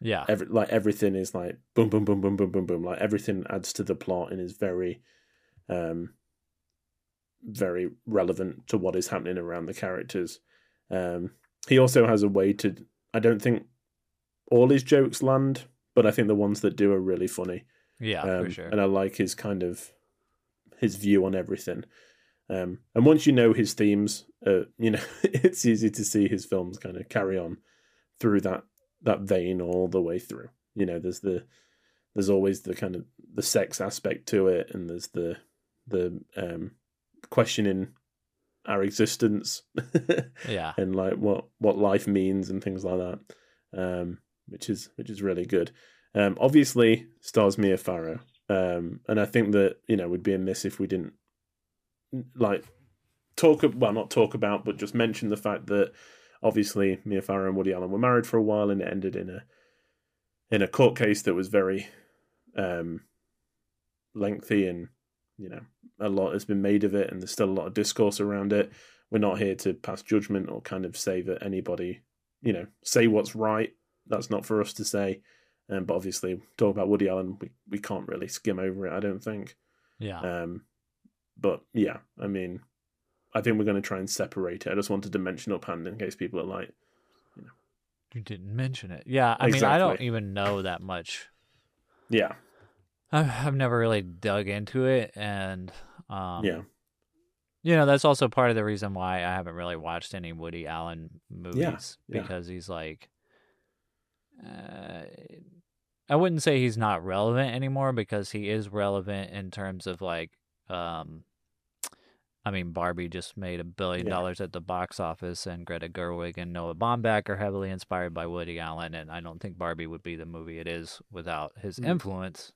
yeah Every like everything is like boom, boom, boom, boom, boom, boom, boom. Like everything adds to the plot and is very, um, very relevant to what is happening around the characters. Um, he also has a way to. I don't think all his jokes land, but I think the ones that do are really funny. Yeah Um, for sure And I like his kind of his view on everything. Um, and once you know his themes, uh, <laughs> you know it's easy to see his films kind of carry on through that that vein all the way through. You know, there's the there's always the kind of the sex aspect to it, and there's the the um, questioning our existence <laughs> yeah and like what what life means and things like that, um, which is which is really good. Um, obviously, stars Mia Farrow, um, and I think that you know we'd be amiss if we didn't like talk well not talk about but just mention the fact that obviously Mia Farrow and Woody Allen were married for a while and it ended in a in a court case that was very um, lengthy and you know a lot has been made of it and there's still a lot of discourse around it. We're not here to pass judgment or kind of say that anybody you know say what's right. That's not for us to say um, but obviously talk about Woody Allen we, we can't really skim over it I don't think yeah um, but yeah, I mean, I think we're going to try and separate it. I just wanted to mention up hand in case people are like, You know, you didn't mention it. Yeah, I mean, I don't even know that much. yeah, I've, I've never really dug into it, and um, yeah, you know, that's also part of the reason why I haven't really watched any Woody Allen movies yeah. because he's like, uh, I wouldn't say he's not relevant anymore because he is relevant in terms of like, um, I mean, Barbie just made a billion Yeah. dollars at the box office, and Greta Gerwig and Noah Baumbach are heavily inspired by Woody Allen, and I don't think Barbie would be the movie it is without his Mm. influence.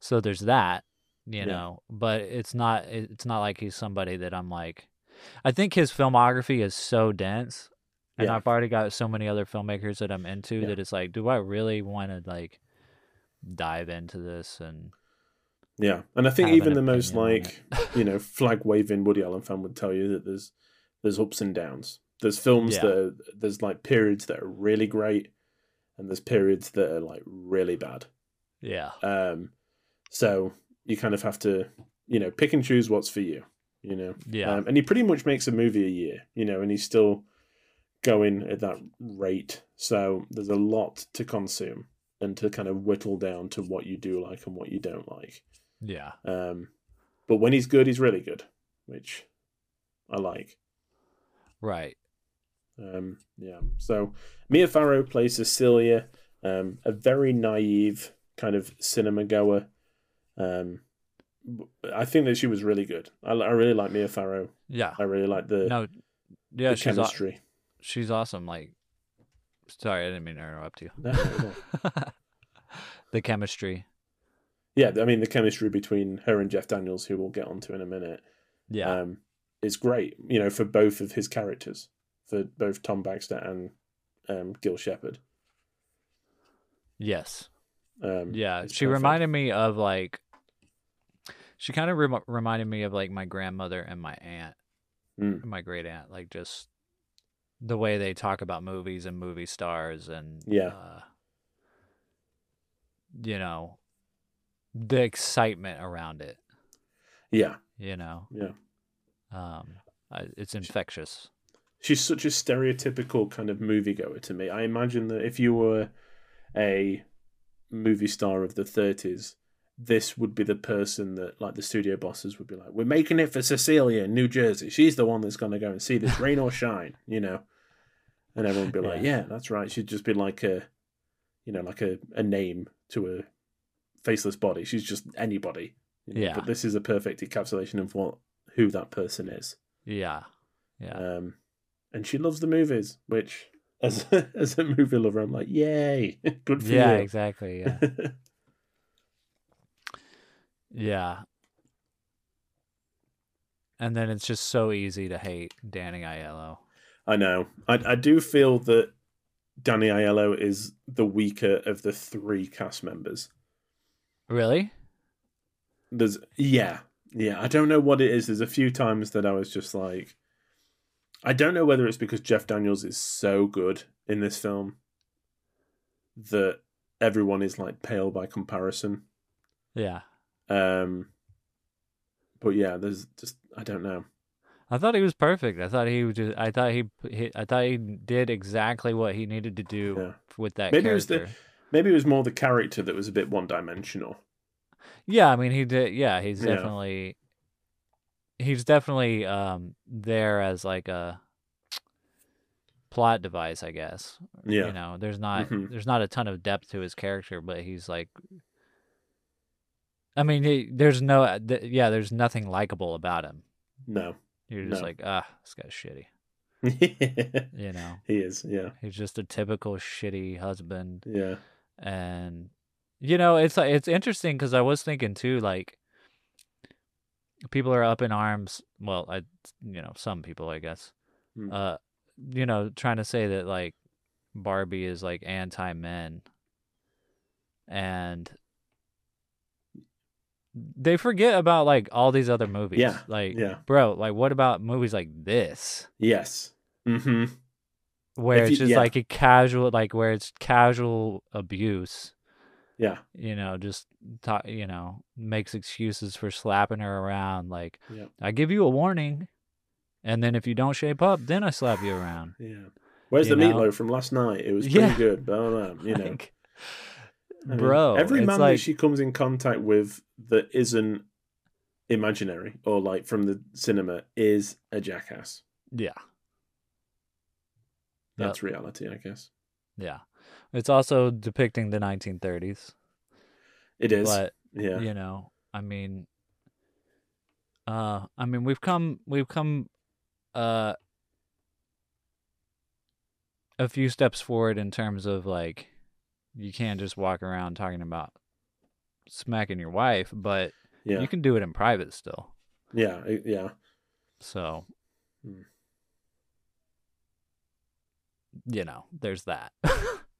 So there's that, you Yeah. know, but it's not it's not like he's somebody that I'm like. I think his filmography is so dense, and Yeah. I've already got so many other filmmakers that I'm into Yeah. that it's like, do I really want to like dive into this and Yeah, and I think even the most like you know <laughs> flag waving Woody Allen fan would tell you that there's there's ups and downs. There's films Yeah. that are, there's like periods that are really great, and there's periods that are like really bad. yeah Um, so you kind of have to you know pick and choose what's for you. You know, yeah um, and he pretty much makes a movie a year. You know, and he's still going at that rate. So there's a lot to consume and to kind of whittle down to what you do like and what you don't like. yeah Um, but when he's good, he's really good, which I like. right Um, yeah. So Mia Farrow plays Cecilia, um, a very naive kind of cinema goer. Um, I think that she was really good. I, I really like Mia Farrow. yeah I really like the, no yeah the chemistry. She's awesome like sorry i didn't mean to interrupt you No, no, no. <laughs> the chemistry yeah, I mean the chemistry between her and Jeff Daniels, who we'll get onto in a minute, yeah um, is great. You know, for both of his characters, for both Tom Baxter and um, Gil Shepard. yes Um, Yeah, she perfect. reminded me of like she kind of rem- reminded me of like my grandmother and my aunt, Mm. my great aunt, like just the way they talk about movies and movie stars and Yeah. uh, you know, the excitement around it, Yeah, you know. yeah. Um it's infectious. she's such a stereotypical kind of moviegoer to me. I imagine that if you were a movie star of the 30s, this would be the person that, like, the studio bosses would be like, "We're making it for Cecilia in New Jersey. She's the one that's going to go and see this, rain or shine," you know. And everyone would be like, Yeah. "Yeah, that's right." She'd just be like a, you know, like a, a name to a faceless body. She's just anybody. you know, Yeah. But this is a perfect encapsulation of what who that person is. Yeah. Yeah. Um, and she loves the movies, which <laughs> as as a movie lover, I'm like, yay, <laughs> good for you. yeah, you. exactly. Yeah. <laughs> yeah. And then it's just so easy to hate Danny Aiello. I know. I I do feel that Danny Aiello is the weaker of the three cast members. Really? There's yeah, yeah. I don't know what it is. There's a few times that I was just like, I don't know whether it's because Jeff Daniels is so good in this film that everyone is like pale by comparison. Yeah. Um, but yeah, there's just I don't know. I thought he was perfect. I thought he would just. I thought he. he I thought he did exactly what he needed to do Yeah. with that Maybe it was the maybe it was more the character that was a bit one dimensional. Yeah, I mean he did. Yeah, he's Yeah. definitely. He's definitely um there as like a plot device, I guess. Yeah. You know, there's not Mhm. there's not a ton of depth to his character, but he's like. I mean, he, there's no, th- yeah, there's nothing likable about him. No. You're just No. like, ah, this guy's shitty. <laughs> You know, he is, yeah. he's just a typical shitty husband. Yeah. and you know it's like it's interesting because i was thinking too like people are up in arms well i you know some people i guess Hmm. uh you know trying to say that like barbie is like anti men and they forget about like all these other movies Yeah, like yeah. bro like what about movies like this Yes. Mm-hmm. where If it's just yeah. like a casual like where it's casual abuse Yeah. you know, just ta you know, makes excuses for slapping her around. Like, Yep. I give you a warning, and then if you don't shape up, then I slap you around. Yeah. Where's You the know? meatloaf from last night? It was <laughs> pretty Yeah. good, but I don't know, you <laughs> know. Like, I mean, bro, every man like, that she comes in contact with that isn't imaginary or like from the cinema is a jackass. yeah, That's reality, I guess. yeah. It's also depicting the 1930s, It is. but yeah. you know, I mean, uh, I mean, we've come, we've come, uh, a few steps forward in terms of like, you can't just walk around talking about smacking your wife, but Yeah. you can do it in private still. Yeah. Yeah. So, Hmm. you know, there's that.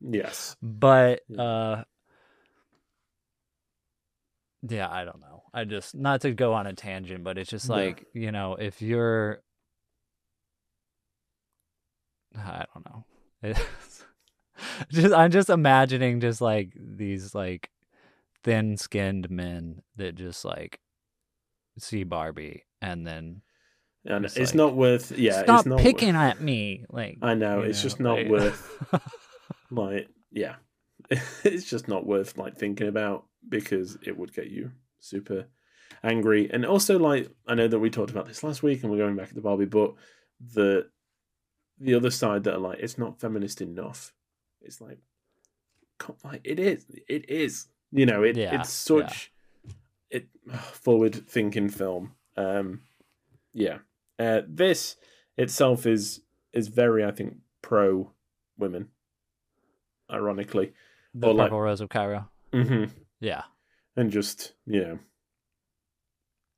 Yes. <laughs> but Yeah. uh yeah, I don't know. I just not to go on a tangent, but it's just Yeah. like you know, if you're, <sighs> I don't know. <laughs> Just I'm just imagining just like these like thin-skinned men that just like see Barbie and then And It's like, not worth. Yeah, stop it's not picking Worth, at me. Like I know it's just not like- worth. <laughs> Like, yeah, <laughs> it's just not worth like thinking about because it would get you super angry. And also, like, I know that we talked about this last week, and we're going back to the Barbie, but the the other side that are like, it's not feminist enough. It's like, like it is. It is. You know, it, Yeah, it's such it forward thinking film. Um, yeah. Uh, this itself is is very, I think, pro women. Ironically, the or like- Purple Rose of Cairo. Mm-hmm. Yeah. and just you know,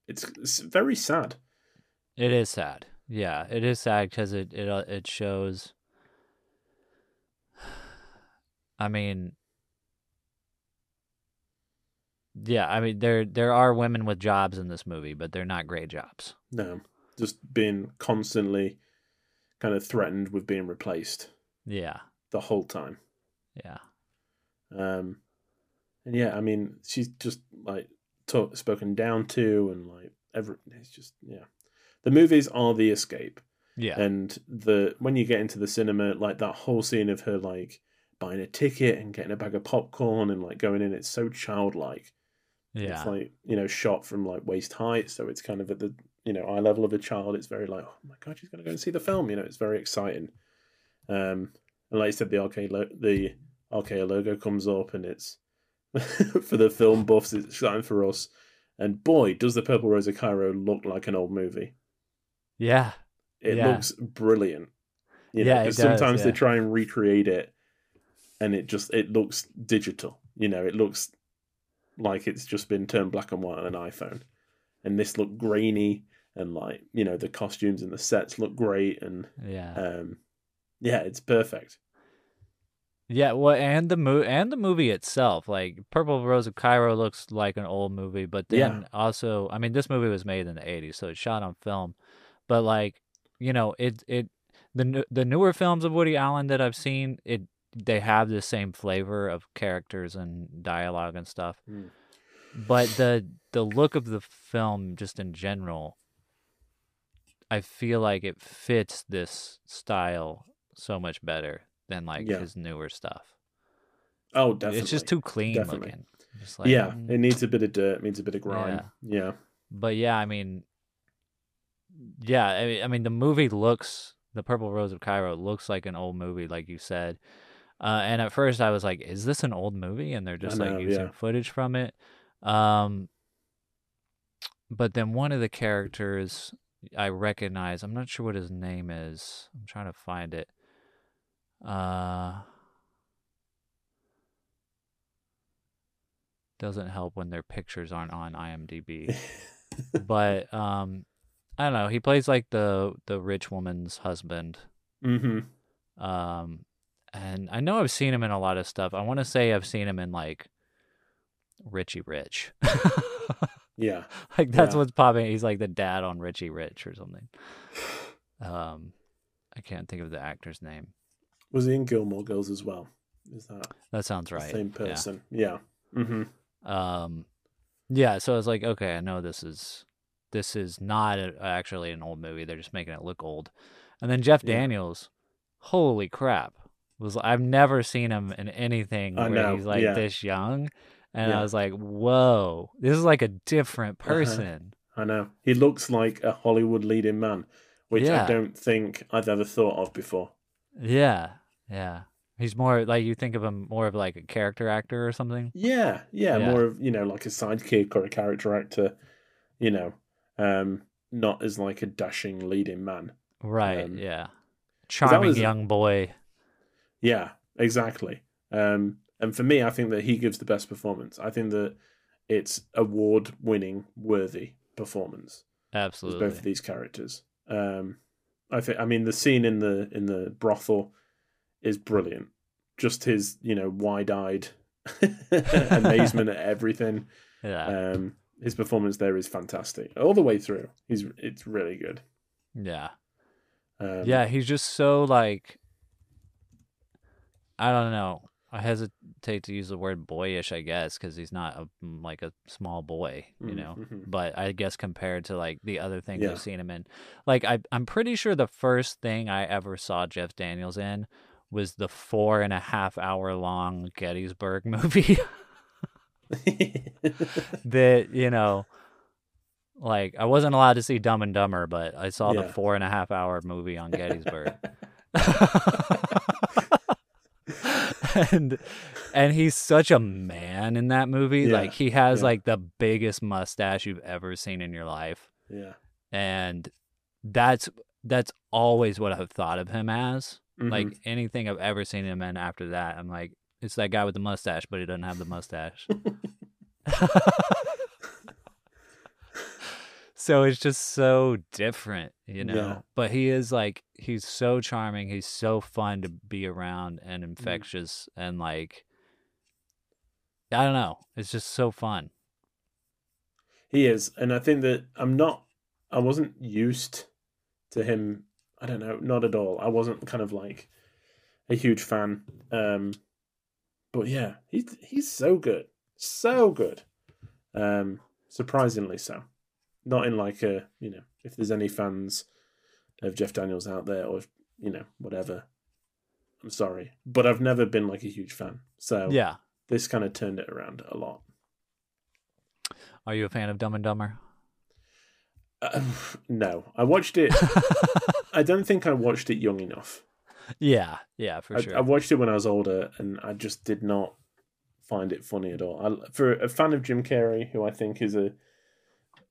it's, it's very sad. It is sad. Yeah, it is sad because it it uh, it shows. I mean, yeah, I mean there there are women with jobs in this movie, but they're not great jobs. No, just being constantly kind of threatened with being replaced Yeah, the whole time. yeah, Um, and yeah, I mean, she's just like talk, spoken down to, and like every. It's just yeah, the movies are the escape, yeah, and the when you get into the cinema, like that whole scene of her like buying a ticket and getting a bag of popcorn and like going in, it's so childlike. yeah, It's like you know shot from like waist height, so it's kind of at the you know eye level of a child. It's very like, oh my god, she's gonna go and see the film. You know, it's very exciting. Um, and like I said, the RKO lo- the RKO logo comes up, and it's <laughs> for the film buffs. It's exciting for us. And boy, does the Purple Rose of Cairo look like an old movie. yeah, It Yeah. looks brilliant. You know, Yeah, 'cause does, sometimes they try and recreate it, and it just it looks digital. You know, it looks like it's just been turned black and white on an iPhone. And this looked grainy, and like you know the costumes and the sets look great, and yeah. um, yeah, it's perfect. Yeah, well, and the mo- and the movie itself, like Purple Rose of Cairo, looks like an old movie, but then Yeah. also, I mean, this movie was made in the '80s, so it's shot on film. But like, you know, it it the the newer films of Woody Allen that I've seen, it they have the same flavor of characters and dialogue and stuff. Mm. But the the look of the film, just in general, I feel like it fits this style so much better than like Yeah. his newer stuff. Oh, definitely. It's just too clean Definitely. looking. Just like, yeah, mm. it needs a bit of dirt, it needs a bit of grime. Yeah, But yeah, I mean, yeah, I mean, I mean, the movie looks, the Purple Rose of Cairo looks like an old movie, like you said. Uh, and at first, I was like, "Is this an old movie?" And they're just like using yeah. footage from it. Um, but then one of the characters I recognize, I'm not sure what his name is. I'm trying to find it. Uh, doesn't help when their pictures aren't on IMDb <laughs> but um I don't know. He plays like the the rich woman's husband. hmm Um and I know I've seen him in a lot of stuff. I want to say I've seen him in like Richie Rich. <laughs> yeah. like that's Yeah. what's popping. He's like the dad on Richie Rich or something. Um I can't think of the actor's name. Was he in Gilmore Girls as well? Is that That sounds right. same yeah. person? Yeah. hmm Um, yeah, so I was like, okay, I know this is this is not a, actually an old movie. They're just making it look old. And then Jeff Yeah. Daniels, holy crap, was I've never seen him in anything I where know, he's like yeah. this young, and Yeah. I was like, whoa, this is like a different Uh-huh. person. I know. He looks like a Hollywood leading man, which Yeah. I don't think I've ever thought of before. Yeah, yeah. He's more like you think of him more of like a character actor or something. Yeah, yeah, Yeah. more of you know like a sidekick or a character actor, you know, um, not as like a dashing leading man. Right. Um, yeah. Charming was- young boy. Yeah, exactly. Um, and for me, I think that he gives the best performance. I think that it's award-winning, worthy performance. Absolutely. both of these characters. Um, I think. I mean, the scene in the in the brothel is brilliant. Just his, you know, wide-eyed <laughs> amazement at everything. <laughs> Yeah. Um, his performance there is fantastic all the way through. He's it's really good. yeah. Um, Yeah, he's just so like I don't know. I hesitate to use the word boyish, I guess, because he's not a, mm, like a small boy, you Mm, know. mhm. But I guess compared to like the other things Yeah. I've seen him in, like I, I'm pretty sure the first thing I ever saw Jeff Daniels in was the four and a half hour long Gettysburg <laughs> movie. <laughs> that you know, like I wasn't allowed to see Dumb and Dumber, but I saw the four and a half hour movie on Gettysburg. <laughs> and and he's such a man in that movie. Yeah, Like he has yeah. like the biggest mustache you've ever seen in your life. yeah. And that's that's always what I've thought of him as. Mhm. Like anything I've ever seen him in after that, I'm like, it's that guy with the mustache, but he doesn't have the mustache. <laughs> <laughs> so it's just so different, you know. Yeah. But he is like he's so charming, he's so fun to be around and Mm. infectious and like I don't know. It's just so fun. He is, and I think that I'm not. I wasn't used to him. I don't know, not at all. I wasn't kind of like a huge fan. Um, but yeah, he's he's so good, so good. Um, surprisingly so. Not in like a you know, if there's any fans of Jeff Daniels out there, or you know, whatever. I'm sorry, but I've never been like a huge fan. So Yeah. this kind of turned it around a lot. Are you a fan of Dumb and Dumber? Uh, no, I watched it. <laughs> I don't think I watched it young enough. Yeah, yeah, for I, sure. I watched it when I was older, and I just did not find it funny at all. I, for a fan of Jim Carrey, who I think is a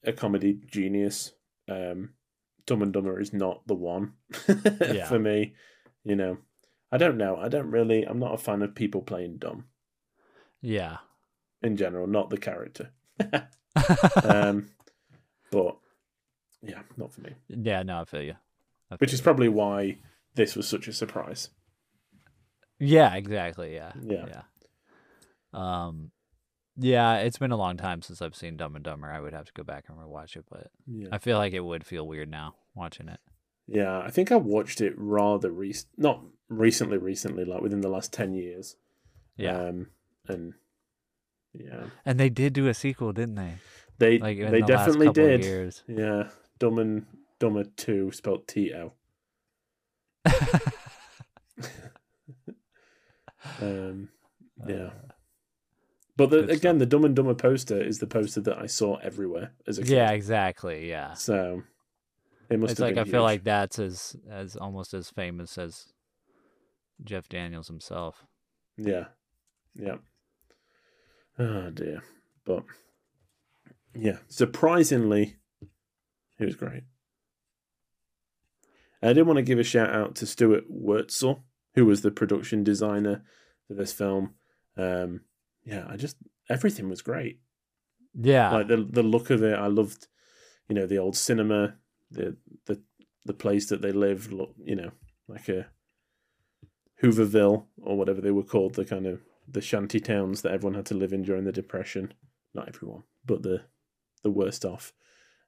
a comedy genius, um, Dumb and Dumber is not the one <laughs> Yeah. for me. You know, I don't know. I don't really. I'm not a fan of people playing dumb yeah. in general, not the character. <laughs> um, <laughs> but yeah, not for me. yeah, no, I feel you. I Which is probably why this was such a surprise. Yeah, exactly. Yeah. Yeah. Yeah. Um yeah, it's been a long time since I've seen Dumb and Dumber. I would have to go back and rewatch it, but Yeah. I feel like it would feel weird now watching it. Yeah, I think I watched it rather recent, not recently, recently, like within the last 10 years. Yeah. Um, and yeah, and they did do a sequel, didn't they? they Like they the definitely last couple of did. Yeah, Dumb and Dumber 2 spelled T O. <laughs> <laughs> Um, yeah. But the, again, the Dumb and Dumber poster is the poster that I saw everywhere as a kid. Yeah, exactly. Yeah. So it must It's have like been I feel like that's as as almost as famous as Jeff Daniels himself. Yeah. Yeah. Oh dear. But yeah, surprisingly, it was great. And I did want to give a shout out to Stuart Wurtzel, who was the production designer for this film. Um, yeah, I just everything was great. Yeah. Like the the look of it, I loved, you know, the old cinema, the the the place that they live. Look, you know, like a Hooverville or whatever they were called, the kind of the shanty towns that everyone had to live in during the Depression. Not everyone, but the the worst off.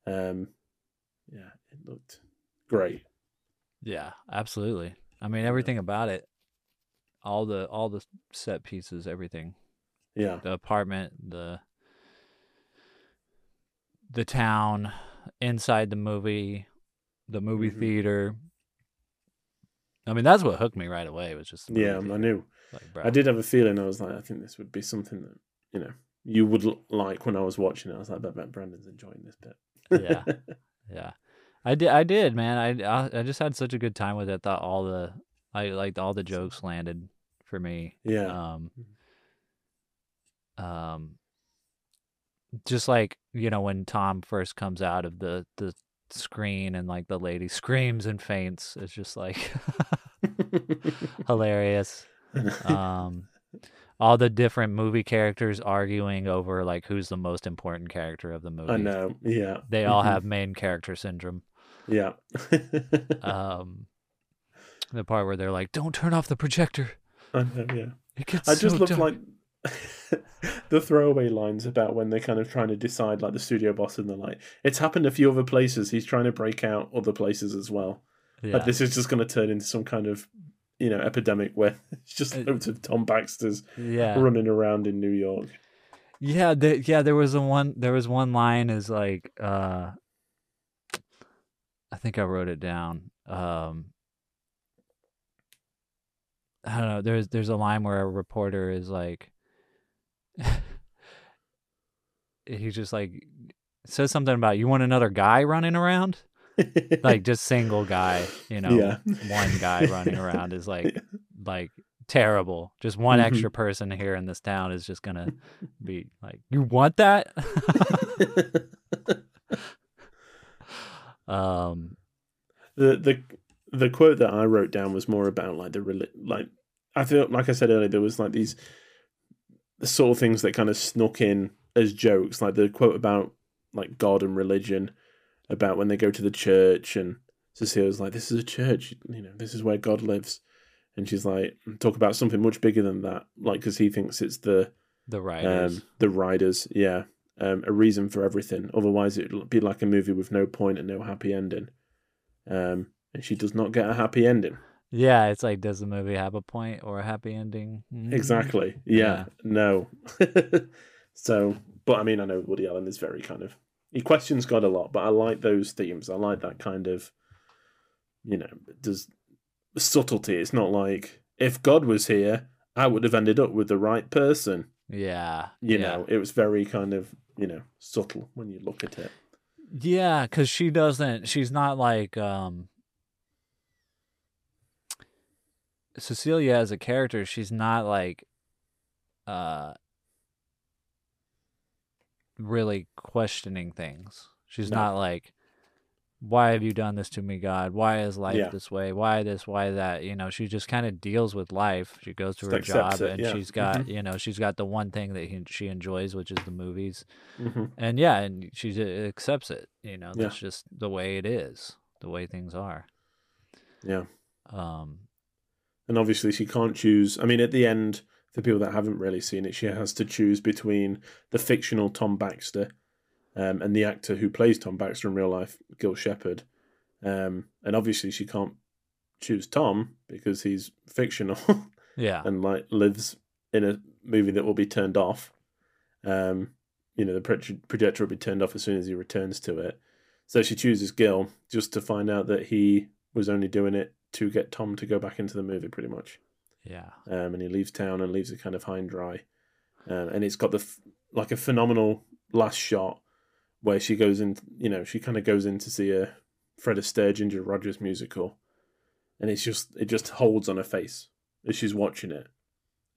Um, yeah, it looked great. Yeah, absolutely. I mean everything about it. All the all the set pieces, everything. Yeah, The apartment, the the town, inside the movie, the movie Mhm. theater. I mean, that's what hooked me right away. It was just yeah, I knew. Like, bro. I did have a feeling. I was like, I think this would be something that you know you would l- like when I was watching it. I was like, bet Branden's enjoying this bit. Yeah. <laughs> Yeah, I did. I did, man. I I, I just had such a good time with it. Thought all the I like all the jokes landed for me. yeah, Um. Um. Just like you know when Tom first comes out of the the screen and like the lady <laughs> screams and faints, it's just like <laughs> <laughs> hilarious. Um. All the different movie characters arguing over like who's the most important character of the movie. I know. Yeah, They all have main character syndrome. Yeah. um the part where they're like don't turn off the projector I know, yeah. it gets I just so dark." like <laughs> the throwaway lines about when they're kind of trying to decide, like the studio boss and the like. It's happened a few other places. He's trying to break out other places as well. Yeah. Like this is just going to turn into some kind of, you know, epidemic where <laughs> it's just loads of Tom Baxter's yeah. running around in New York. Yeah, the, yeah, there was a one there was one line is like uh I think I wrote it down. Um I don't know, there's there's a line where a reporter is like he just like says something about you want another guy running around? Like just single guy, you know, Yeah. one guy running around is like <laughs> like terrible. Just one Mhm. extra person here in this town is just gonna be like, you want that? <laughs> um, the the the quote that I wrote down was more about like the like I feel like I said earlier there was like these the sort of things that kind of snuck in as jokes like the quote about like God and religion about when they go to the church and Cecile's like this is a church you know this is where God lives and she's like talk about something much bigger than that like because he thinks it's the the writers. um, the riders, yeah, um, a reason for everything. Otherwise, it'd be like a movie with no point and no happy ending. Um, and she does not get a happy ending. yeah, it's like, does the movie have a point or a happy ending? Mm. Exactly. Yeah. Yeah. No. <laughs> so, but I mean, I know Woody Allen is very kind of he questions God a lot, but I like those themes. I like that kind of, you know, does subtlety. It's not like if God was here, I would have ended up with the right person. Yeah, You yeah. know, it was very kind of you know subtle when you look at it. Yeah, because she doesn't. She's not like um Cecilia as a character. She's not like uh really questioning things. She's No. not like, "Why have you done this to me, God? Why is life Yeah. this way? Why this? Why that?" You know, she just kind of deals with life. She goes to Just her job, it, and yeah. she's got Mhm. you know she's got the one thing that he, she enjoys, which is the movies hmm and yeah, and she accepts it. You know, Yeah. that's just the way it is, the way things are. Yeah. Um, and obviously she can't choose. I mean, at the end, for people that haven't really seen it, she has to choose between the fictional Tom Baxter um, and the actor who plays Tom Baxter in real life, Gil Shepard. Um, and obviously, she can't choose Tom because he's fictional <laughs> yeah, and like lives in a movie that will be turned off. Um, you know, the projector will be turned off as soon as he returns to it. So she chooses Gil just to find out that he was only doing it to get Tom to go back into the movie, pretty much yeah, um, and he leaves town and leaves it kind of high and dry. Um, and it's got the f- like a phenomenal last shot where she goes in, you know, she kind of goes in to see a Fred Astaire Ginger Rogers musical, and it's just it just holds on her face as she's watching it,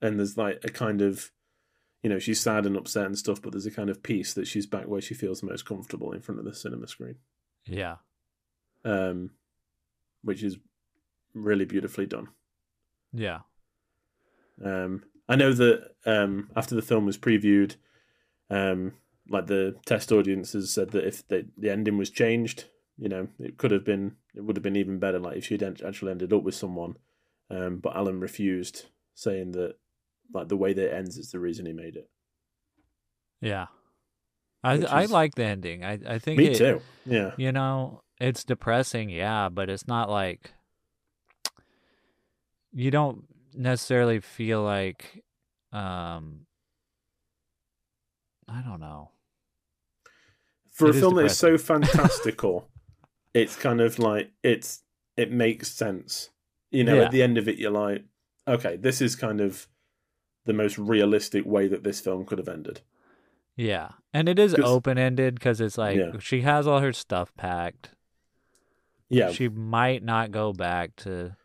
and there's like a kind of, you know, she's sad and upset and stuff, but there's a kind of peace that she's back where she feels most comfortable in front of the cinema screen, yeah, um, which is really beautifully done. yeah, Um, I know that um, after the film was previewed, um, like the test audiences said that if the the ending was changed, you know, it could have been, it would have been even better. Like if she'd actually ended up with someone, um, but Allen refused, saying that like the way that it ends is the reason he made it. yeah. I Which I like the ending. I I think Me it, too. Yeah, You know, it's depressing, yeah, but it's not like you don't necessarily feel like um I don't know. for It a film that is so <laughs> fantastical, it's kind of like it's it makes sense. You know, Yeah. at the end of it, you're like, okay, this is kind of the most realistic way that this film could have ended. Yeah. And it is open ended because it's like Yeah. she has all her stuff packed. Yeah, She might not go back to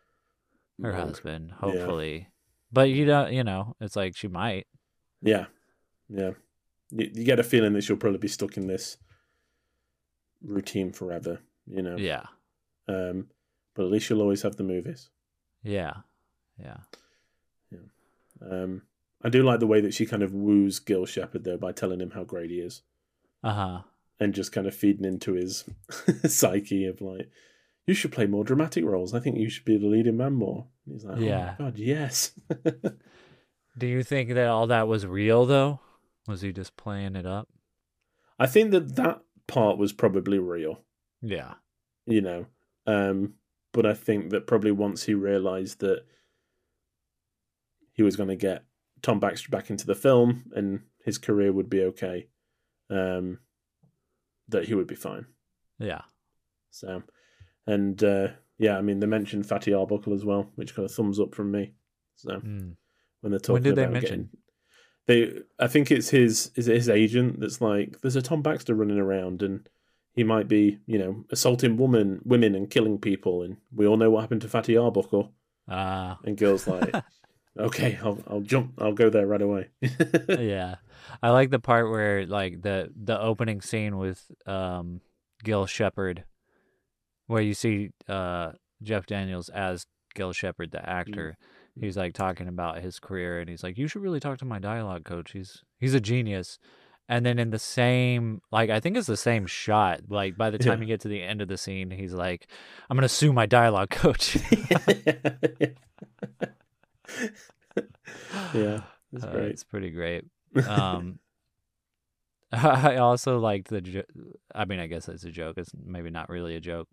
her husband, hopefully. But you don't, you know, it's like she might. Yeah, yeah. You, you get a feeling that she'll probably be stuck in this routine forever. You know. Yeah. Um, but at least she'll always have the movies. Yeah. Yeah. Um, I do like the way that she kind of woos Gil Shepard though by telling him how great he is Uh huh. and just kind of feeding into his <laughs> psyche of like, you should play more dramatic roles. I think you should be the leading man more. And he's like, Yeah. oh my god, yes. <laughs> Do you think that all that was real though? Was he just playing it up? I think that that part was probably real. Yeah. you know. Um, but I think that probably once he realized that he was going to get Tom Baxter back into the film and his career would be okay, um, that he would be fine. Yeah. So, and uh, yeah, I mean, they mentioned Fatty Arbuckle as well, which got a thumbs up from me. So Mm. when they're talking they about mention? getting, they, I think it's his is it his agent that's like, there's a Tom Baxter running around and he might be, you know, assaulting women, women and killing people, and we all know what happened to Fatty Arbuckle. Uh And girls like, <laughs> okay, I'll I'll jump, I'll go there right away. <laughs> yeah. I like the part where like the the opening scene with um Gil Shepard where you see uh Jeff Daniels as Gil Shepard the actor. He's like talking about his career and he's like you should really talk to my dialogue coach. He's he's a genius. And then in the same like I think it's the same shot. Like by the time Yeah. you <laughs> get to the end of the scene, he's like I'm to sue my dialogue coach. <laughs> yeah, <laughs> that's Uh, great. It's pretty great. Um, I also liked the. Jo- I mean, I guess it's a joke. It's maybe not really a joke.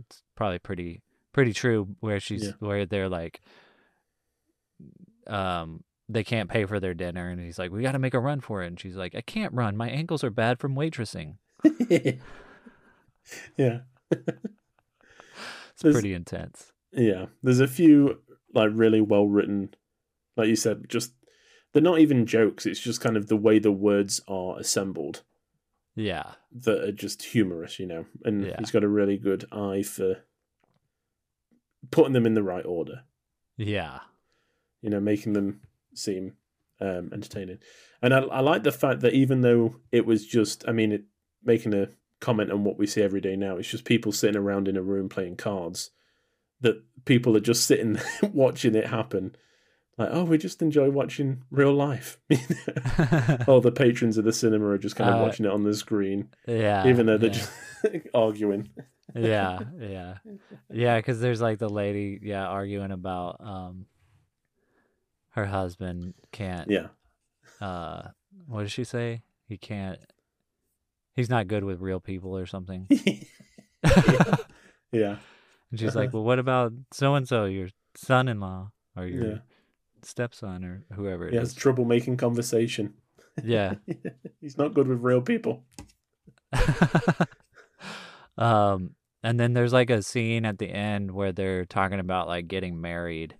It's probably pretty pretty true. Where she's Yeah. where they're like, um, they can't pay for their dinner, and he's like, "We got to make a run for it." And she's like, "I can't run. My ankles are bad from waitressing." <laughs> yeah, It's There's- pretty intense. yeah. There's a few like really well written, like you said, just they're not even jokes. It's just kind of the way the words are assembled Yeah, that are just humorous, you know. And Yeah. he's got a really good eye for putting them in the right order. yeah, you know, making them seem um, entertaining. And I, I like the fact that even though it was just, I mean, it, making a comment on what we see every day now, it's just people sitting around in a room playing cards, that people are just sitting <laughs> watching it happen. Like, oh, we just enjoy watching real life. <laughs> <laughs> All the patrons of the cinema are just kind of Uh, watching it on the screen, yeah. even though they're yeah. just <laughs> arguing. yeah, yeah, yeah. Because there's like the lady, yeah, arguing about um, her husband can't. Yeah. Uh, what does she say? He can't. He's not good with real people or something. Yeah. And she's like, "Well, what about so and so, your son-in-law or your Yeah. Stepson or whoever it He is?" has trouble making conversation. Yeah. <laughs> He's not good with real people. <laughs> um, and then there's like a scene at the end where they're talking about like getting married.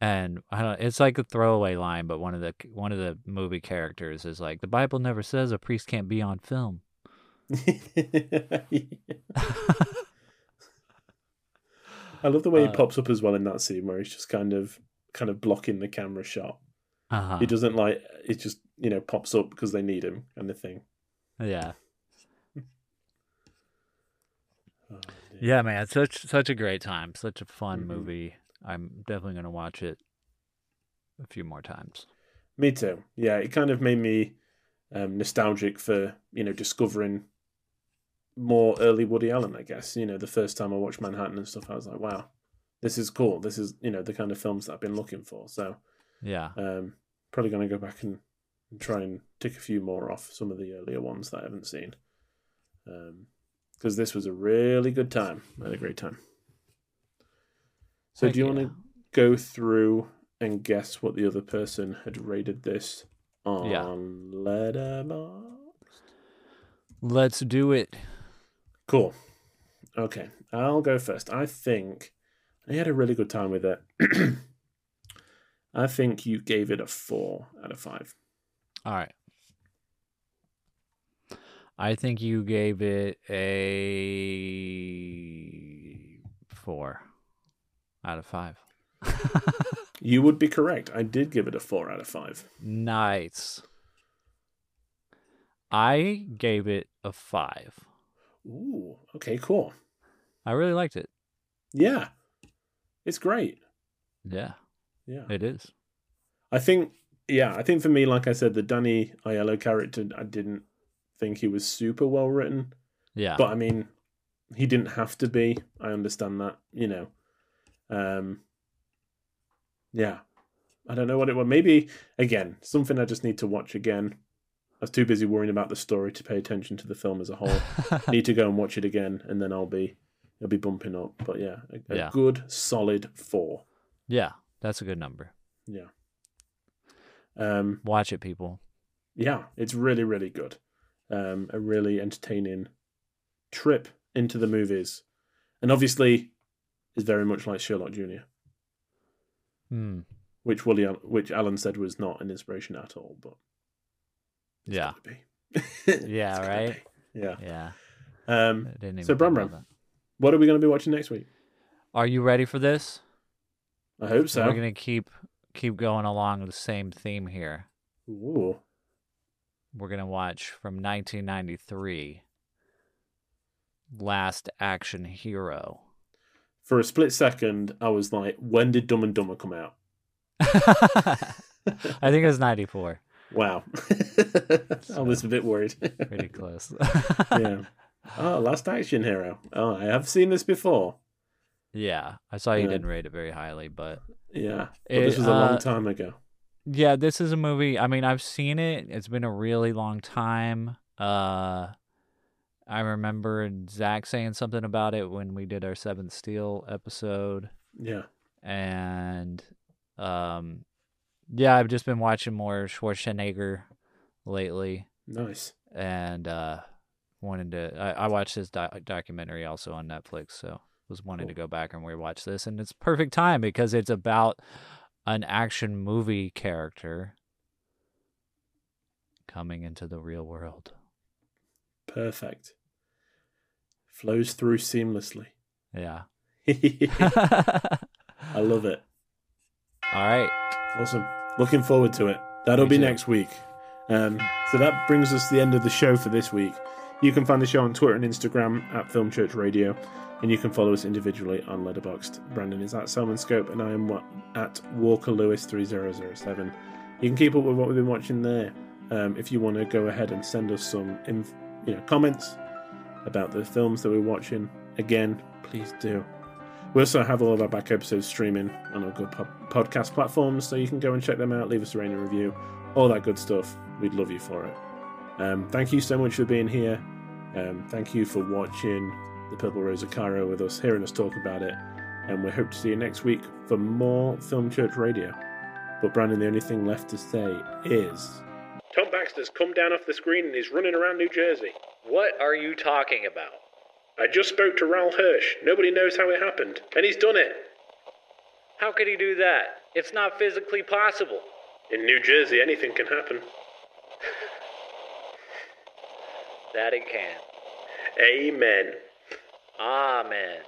And I don't it's like a throwaway line, but one of the one of the movie characters is like the Bible never says a priest can't be on film. <laughs> I love the way he Uh, pops up as well in that scene where he's just kind of kind of blocking the camera shot. Uh-huh. He doesn't like it just, you know, pops up because they need him kind of thing. Yeah. <laughs> Oh. Yeah, man, such such a great time. Such a fun Mhm. movie. I'm definitely gonna watch it a few more times. Me too. Yeah, it kind of made me um, nostalgic for, you know, discovering more early Woody Allen, I guess. You know, the first time I watched Manhattan and stuff, I was like, wow, this is cool. This is, you know, the kind of films that I've been looking for. So Yeah. um, probably going to go back and, and try and tick a few more off some of the earlier ones that I haven't seen. Because this was a really good time. I had a great time. So Heck do you yeah. want to go through and guess what the other person had rated this on Yeah. Letterboxd? Let's do it. Cool. Okay, I'll go first. I think I had a really good time with it. <clears throat> I think you gave it a four out of five. All right. I think you gave it a four out of five. <laughs> You would be correct. I did give it a four out of five. nice. I gave it a five. Ooh, okay, cool. I really liked it. Yeah, it's great. Yeah, Yeah, it is. I think. Yeah, I think for me, like I said, the Danny Aiello character, I didn't think he was super well written. Yeah. But I mean, he didn't have to be. I understand that, you know. Um, Yeah. I don't know what it was. Maybe again, something I just need to watch again. I was too busy worrying about the story to pay attention to the film as a whole. <laughs> need to go and watch it again, and then I'll be it'll be bumping up. But yeah, a, a Yeah. good solid four. Yeah, that's a good number. Yeah. Um. Watch it, people. Yeah, it's really really good. Um. A really entertaining trip into the movies, and obviously, is very much like Sherlock Junior, Hmm. which Willie, which Allen said was not an inspiration at all, but Yeah. <laughs> Yeah, right? Yeah. Yeah. Um, I didn't even so, Brum Bram about Bram, that. what are we going to be watching next week? Are you ready for this? I hope so. We're gonna keep keep going along the same theme here. Ooh. We're gonna watch from 1993, Last Action Hero. For a split second, I was like, when did Dumb and Dumber come out? <laughs> I think it was 94. Wow. <laughs> I was a bit worried. <laughs> Pretty close. <laughs> yeah. Oh, Last Action Hero. Oh, I have seen this before. yeah, I saw you Yeah. didn't rate it very highly, but Yeah. But It, this was a long uh, time ago. yeah, this is a movie. I mean, I've seen it. It's been a really long time. Uh, I remember Zach saying something about it when we did our Seventh Seal episode, Yeah. and um, yeah, I've just been watching more Schwarzenegger lately, Nice. and uh, wanted to. I, I watched his doc- documentary also on Netflix, so was wanting to go back and rewatch this, and it's perfect time because it's about an action movie character coming into the real world. Perfect. Flows through seamlessly. Yeah. <laughs> I love it. <laughs> All right. Awesome. Looking forward to it. That'll be next week. Um, so that brings us to the end of the show for this week. You can find the show on Twitter and Instagram at Film Church Radio, and you can follow us individually on Letterboxd. Branden is at Selman Scope, and I am at Walker Lewis 3007. You can keep up with what we've been watching there. Um, if you want to go ahead and send us some inf- you know, comments about the films that we're watching, again, please do. We also have all of our back episodes streaming on our good po- podcast platforms, so you can go and check them out, leave us a rating review, all that good stuff. We'd love you for it. Um, thank you so much for being here. Um, thank you for watching The Purple Rose of Cairo with us, hearing us talk about it, and we hope to see you next week for more Film Church Radio. But Branden, the only thing left to say is Tom Baxter's come down off the screen and he's running around New Jersey. What are you talking about? I just spoke to Raoul Hirsch. Nobody knows how it happened, and he's done it. How could he do that? It's not physically possible. In New Jersey, anything can happen. That it can. Amen. Amen.